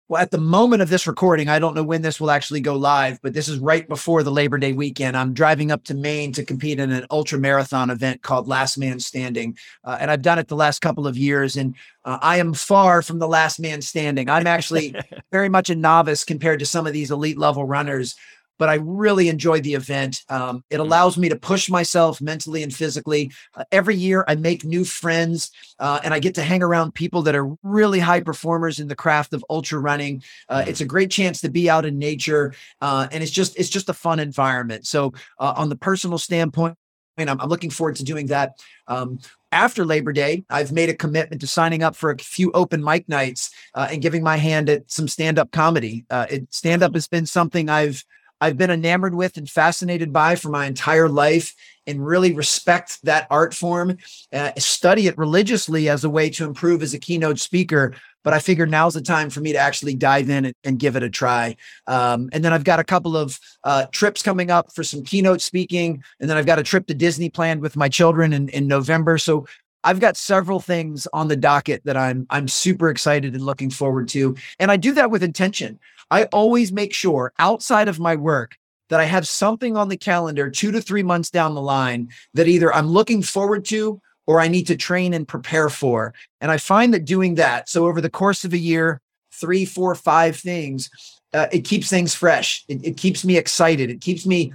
Well, at the moment of this recording, I don't know when this will actually go live, but this is right before the Labor Day weekend. I'm driving up to Maine to compete in an ultra marathon event called Last Man Standing. Uh, and I've done it the last couple of years. And uh, I am far from the last man standing. I'm actually very much a novice compared to some of these elite level runners but I really enjoy the event. Um, it mm. allows me to push myself mentally and physically. Uh, every year, I make new friends, uh, and I get to hang around people that are really high performers in the craft of ultra running. Uh, it's a great chance to be out in nature, uh, and it's just it's just a fun environment. So, uh, on the personal standpoint, I'm, I'm looking forward to doing that. Um, after Labor Day, I've made a commitment to signing up for a few open mic nights uh, and giving my hand at some stand up comedy. Uh, stand up has been something I've I've been enamored with and fascinated by for my entire life and really respect that art form, uh, study it religiously as a way to improve as a keynote speaker. But I figured now's the time for me to actually dive in and, and give it a try. Um, and then I've got a couple of uh, trips coming up for some keynote speaking. And then I've got a trip to Disney planned with my children in, in November. So I've got several things on the docket that I'm I'm super excited and looking forward to. And I do that with intention. I always make sure outside of my work that I have something on the calendar two to three months down the line that either I'm looking forward to or I need to train and prepare for. And I find that doing that, so over the course of a year, three, four, five things, uh, it keeps things fresh. It, it keeps me excited. It keeps me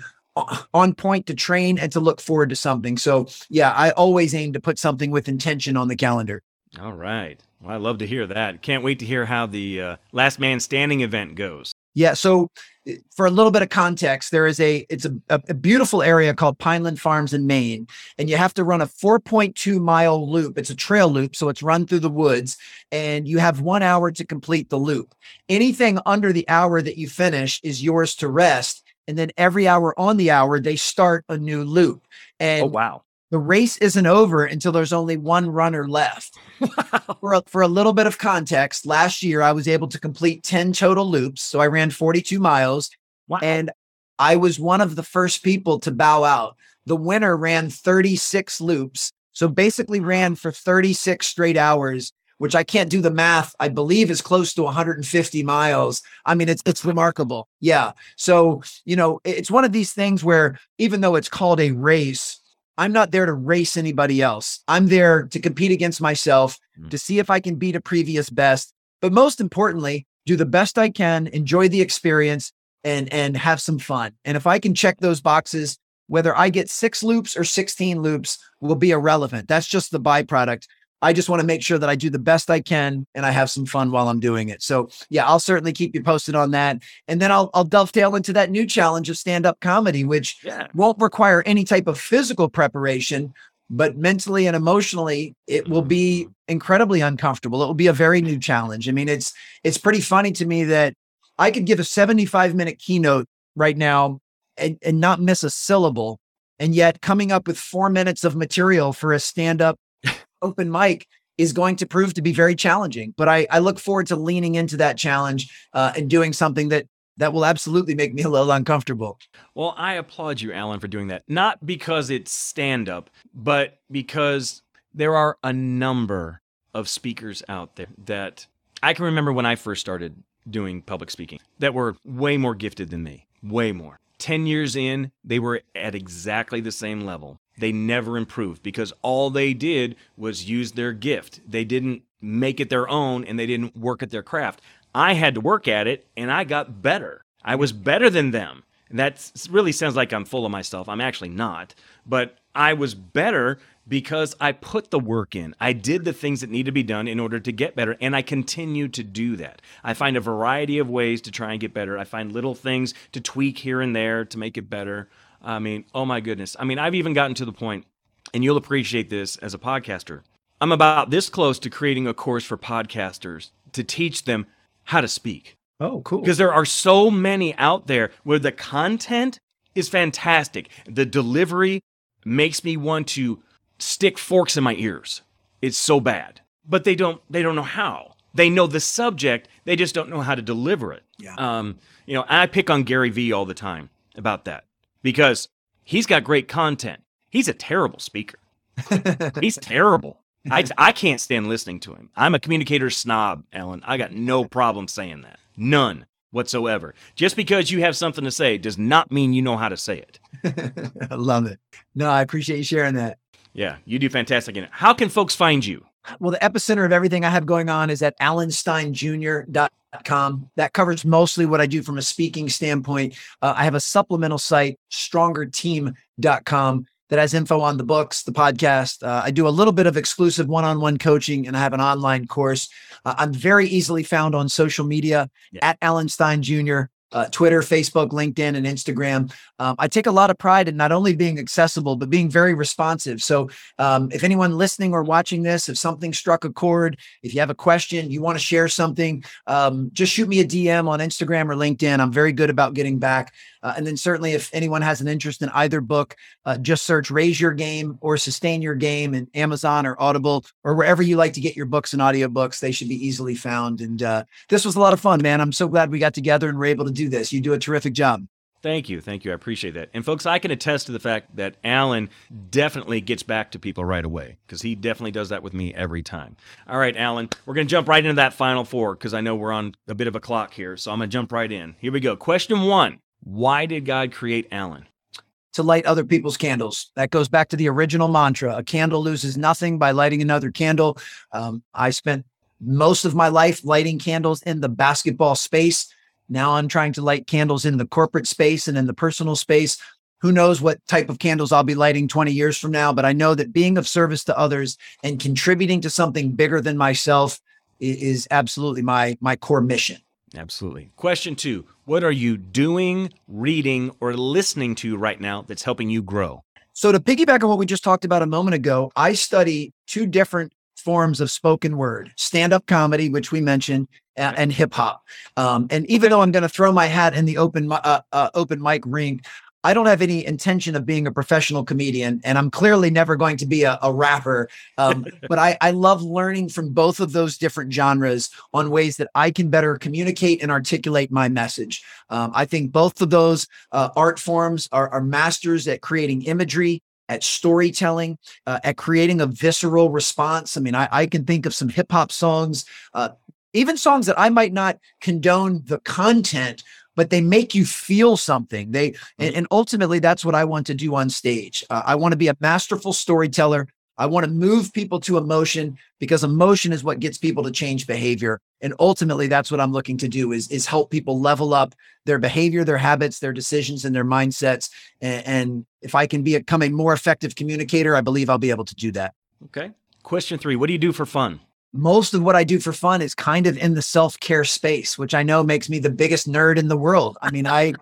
on point to train and to look forward to something. So, yeah, I always aim to put something with intention on the calendar. All right. Well, I love to hear that. Can't wait to hear how the uh, Last Man Standing event goes. Yeah. So, eh, for a little bit of context, there is a it's a, a beautiful area called Pineland Farms in Maine, and you have to run a 4.2 mile loop. It's a trail loop, so it's run through the woods, and you have one hour to complete the loop. Anything under the hour that you finish is yours to rest, and then every hour on the hour they start a new loop. Oh, and oh wow! the race isn't over until there's only one runner left. for, a, for a little bit of context, last year I was able to complete 10 total loops. So I ran 42 miles wow. and I was one of the first people to bow out. The winner ran 36 loops. So basically ran for 36 straight hours, which I can't do the math. I believe is close to 150 miles. I mean, it's it's remarkable. Yeah. So, you know, it's one of these things where even though it's called a race, I'm not there to race anybody else. I'm there to compete against myself, mm. to see if I can beat a previous best, but most importantly, do the best I can, enjoy the experience and and have some fun. And if I can check those boxes, whether I get 6 loops or 16 loops will be irrelevant. That's just the byproduct. I just want to make sure that I do the best I can and I have some fun while I'm doing it. So yeah, I'll certainly keep you posted on that. And then I'll I'll dovetail into that new challenge of stand-up comedy, which yeah. won't require any type of physical preparation, but mentally and emotionally, it will be incredibly uncomfortable. It will be a very new challenge. I mean, it's it's pretty funny to me that I could give a 75 minute keynote right now and, and not miss a syllable. And yet coming up with four minutes of material for a stand-up open mic is going to prove to be very challenging. But I, I look forward to leaning into that challenge uh, and doing something that that will absolutely make me a little uncomfortable. Well, I applaud you, Alan, for doing that. Not because it's stand up, but because there are a number of speakers out there that I can remember when I first started doing public speaking that were way more gifted than me, way more. 10 years in, they were at exactly the same level they never improved because all they did was use their gift. They didn't make it their own and they didn't work at their craft. I had to work at it and I got better. I was better than them. That really sounds like I'm full of myself. I'm actually not. But I was better because I put the work in. I did the things that need to be done in order to get better, and I continue to do that. I find a variety of ways to try and get better. I find little things to tweak here and there to make it better. I mean, oh my goodness. I mean, I've even gotten to the point, and you'll appreciate this as a podcaster. I'm about this close to creating a course for podcasters to teach them how to speak. Oh, cool. Because there are so many out there where the content is fantastic. The delivery makes me want to stick forks in my ears. It's so bad. But they don't they don't know how. They know the subject, they just don't know how to deliver it. Yeah. Um, you know, I pick on Gary Vee all the time about that because he's got great content. He's a terrible speaker. he's terrible. I, I can't stand listening to him. I'm a communicator snob, Ellen. I got no problem saying that. None whatsoever. Just because you have something to say does not mean you know how to say it. I love it. No, I appreciate you sharing that. Yeah, you do fantastic in it. How can folks find you? Well, the epicenter of everything I have going on is at alansteinjr.com. That covers mostly what I do from a speaking standpoint. Uh, I have a supplemental site, strongerteam.com, that has info on the books, the podcast. Uh, I do a little bit of exclusive one on one coaching, and I have an online course. Uh, I'm very easily found on social media yeah. at Alan Stein Jr. uh, Twitter, Facebook, LinkedIn, and Instagram. Um, I take a lot of pride in not only being accessible, but being very responsive. So um, if anyone listening or watching this, if something struck a chord, if you have a question, you want to share something, um, just shoot me a DM on Instagram or LinkedIn. I'm very good about getting back. Uh, and then certainly if anyone has an interest in either book, uh, just search Raise Your Game or Sustain Your Game in Amazon or Audible or wherever you like to get your books and audiobooks. They should be easily found. And uh, this was a lot of fun, man. I'm so glad we got together and were able to do this. You do a terrific job. Thank you. Thank you. I appreciate that. And folks, I can attest to the fact that Alan definitely gets back to people right away because he definitely does that with me every time. All right, Alan, we're going to jump right into that final four because I know we're on a bit of a clock here. So I'm going to jump right in. Here we go. Question one Why did God create Alan? To light other people's candles. That goes back to the original mantra a candle loses nothing by lighting another candle. Um, I spent most of my life lighting candles in the basketball space. Now I'm trying to light candles in the corporate space and in the personal space. Who knows what type of candles I'll be lighting 20 years from now, but I know that being of service to others and contributing to something bigger than myself is absolutely my my core mission. Absolutely. Question 2. What are you doing, reading or listening to right now that's helping you grow? So to piggyback on what we just talked about a moment ago, I study two different forms of spoken word stand up comedy, which we mentioned, and, and hip hop. Um, and even though I'm going to throw my hat in the open, uh, uh, open mic ring, I don't have any intention of being a professional comedian, and I'm clearly never going to be a, a rapper. Um, but I, I love learning from both of those different genres on ways that I can better communicate and articulate my message. Um, I think both of those uh, art forms are, are masters at creating imagery at storytelling, uh, at creating a visceral response. I mean, I, I can think of some hip hop songs, uh, even songs that I might not condone the content, but they make you feel something. They and, and ultimately that's what I want to do on stage. Uh, I want to be a masterful storyteller I want to move people to emotion because emotion is what gets people to change behavior. And ultimately, that's what I'm looking to do is, is help people level up their behavior, their habits, their decisions, and their mindsets. And, and if I can become a more effective communicator, I believe I'll be able to do that. Okay. Question three What do you do for fun? most of what I do for fun is kind of in the self care space, which I know makes me the biggest nerd in the world. I mean, I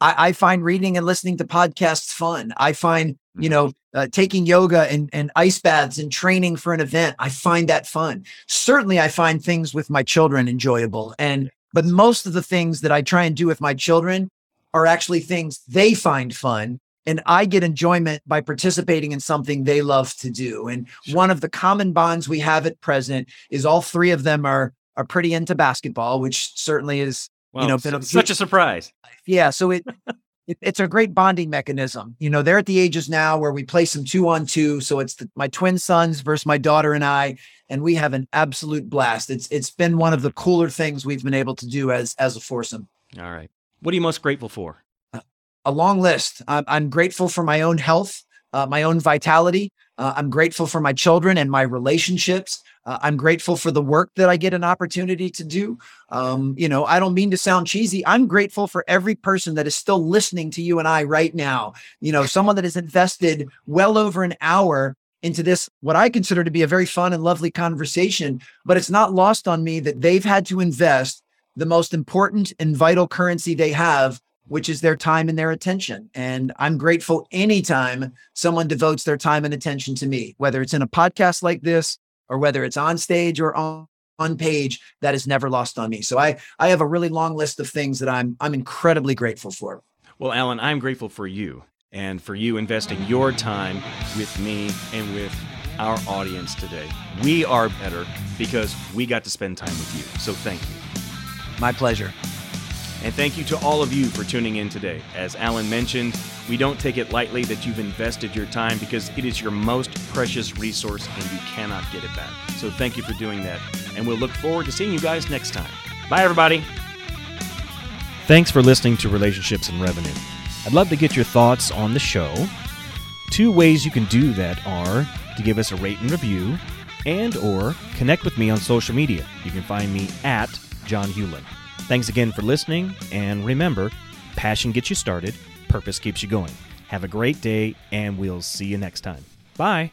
I, I, find reading and listening to podcasts fun. I find, you mm-hmm. know, uh, taking yoga and, and ice baths and training for an event. I find that fun. Certainly, I find things with my children enjoyable. And, but most of the things that I try and do with my children are actually things they find fun. And I get enjoyment by participating in something they love to do. And one of the common bonds we have at present is all three of them are are pretty into basketball, which certainly is you know, been a, such a surprise. Yeah. So it, it, it's a great bonding mechanism. You know, they're at the ages now where we play some two on two. So it's the, my twin sons versus my daughter and I, and we have an absolute blast. It's it's been one of the cooler things we've been able to do as as a foursome. All right. What are you most grateful for? Uh, a long list. I'm, I'm grateful for my own health, uh, my own vitality. Uh, I'm grateful for my children and my relationships. Uh, I'm grateful for the work that I get an opportunity to do. Um, you know, I don't mean to sound cheesy. I'm grateful for every person that is still listening to you and I right now. You know, someone that has invested well over an hour into this, what I consider to be a very fun and lovely conversation. But it's not lost on me that they've had to invest the most important and vital currency they have which is their time and their attention. And I'm grateful anytime someone devotes their time and attention to me, whether it's in a podcast like this or whether it's on stage or on, on page, that is never lost on me. So I, I have a really long list of things that I'm, I'm incredibly grateful for. Well, Alan, I'm grateful for you and for you investing your time with me and with our audience today. We are better because we got to spend time with you. So thank you. My pleasure. And thank you to all of you for tuning in today. As Alan mentioned, we don't take it lightly that you've invested your time because it is your most precious resource and you cannot get it back. So thank you for doing that. And we'll look forward to seeing you guys next time. Bye, everybody. Thanks for listening to Relationships and Revenue. I'd love to get your thoughts on the show. Two ways you can do that are to give us a rate and review and or connect with me on social media. You can find me at John Hewlin. Thanks again for listening, and remember passion gets you started, purpose keeps you going. Have a great day, and we'll see you next time. Bye.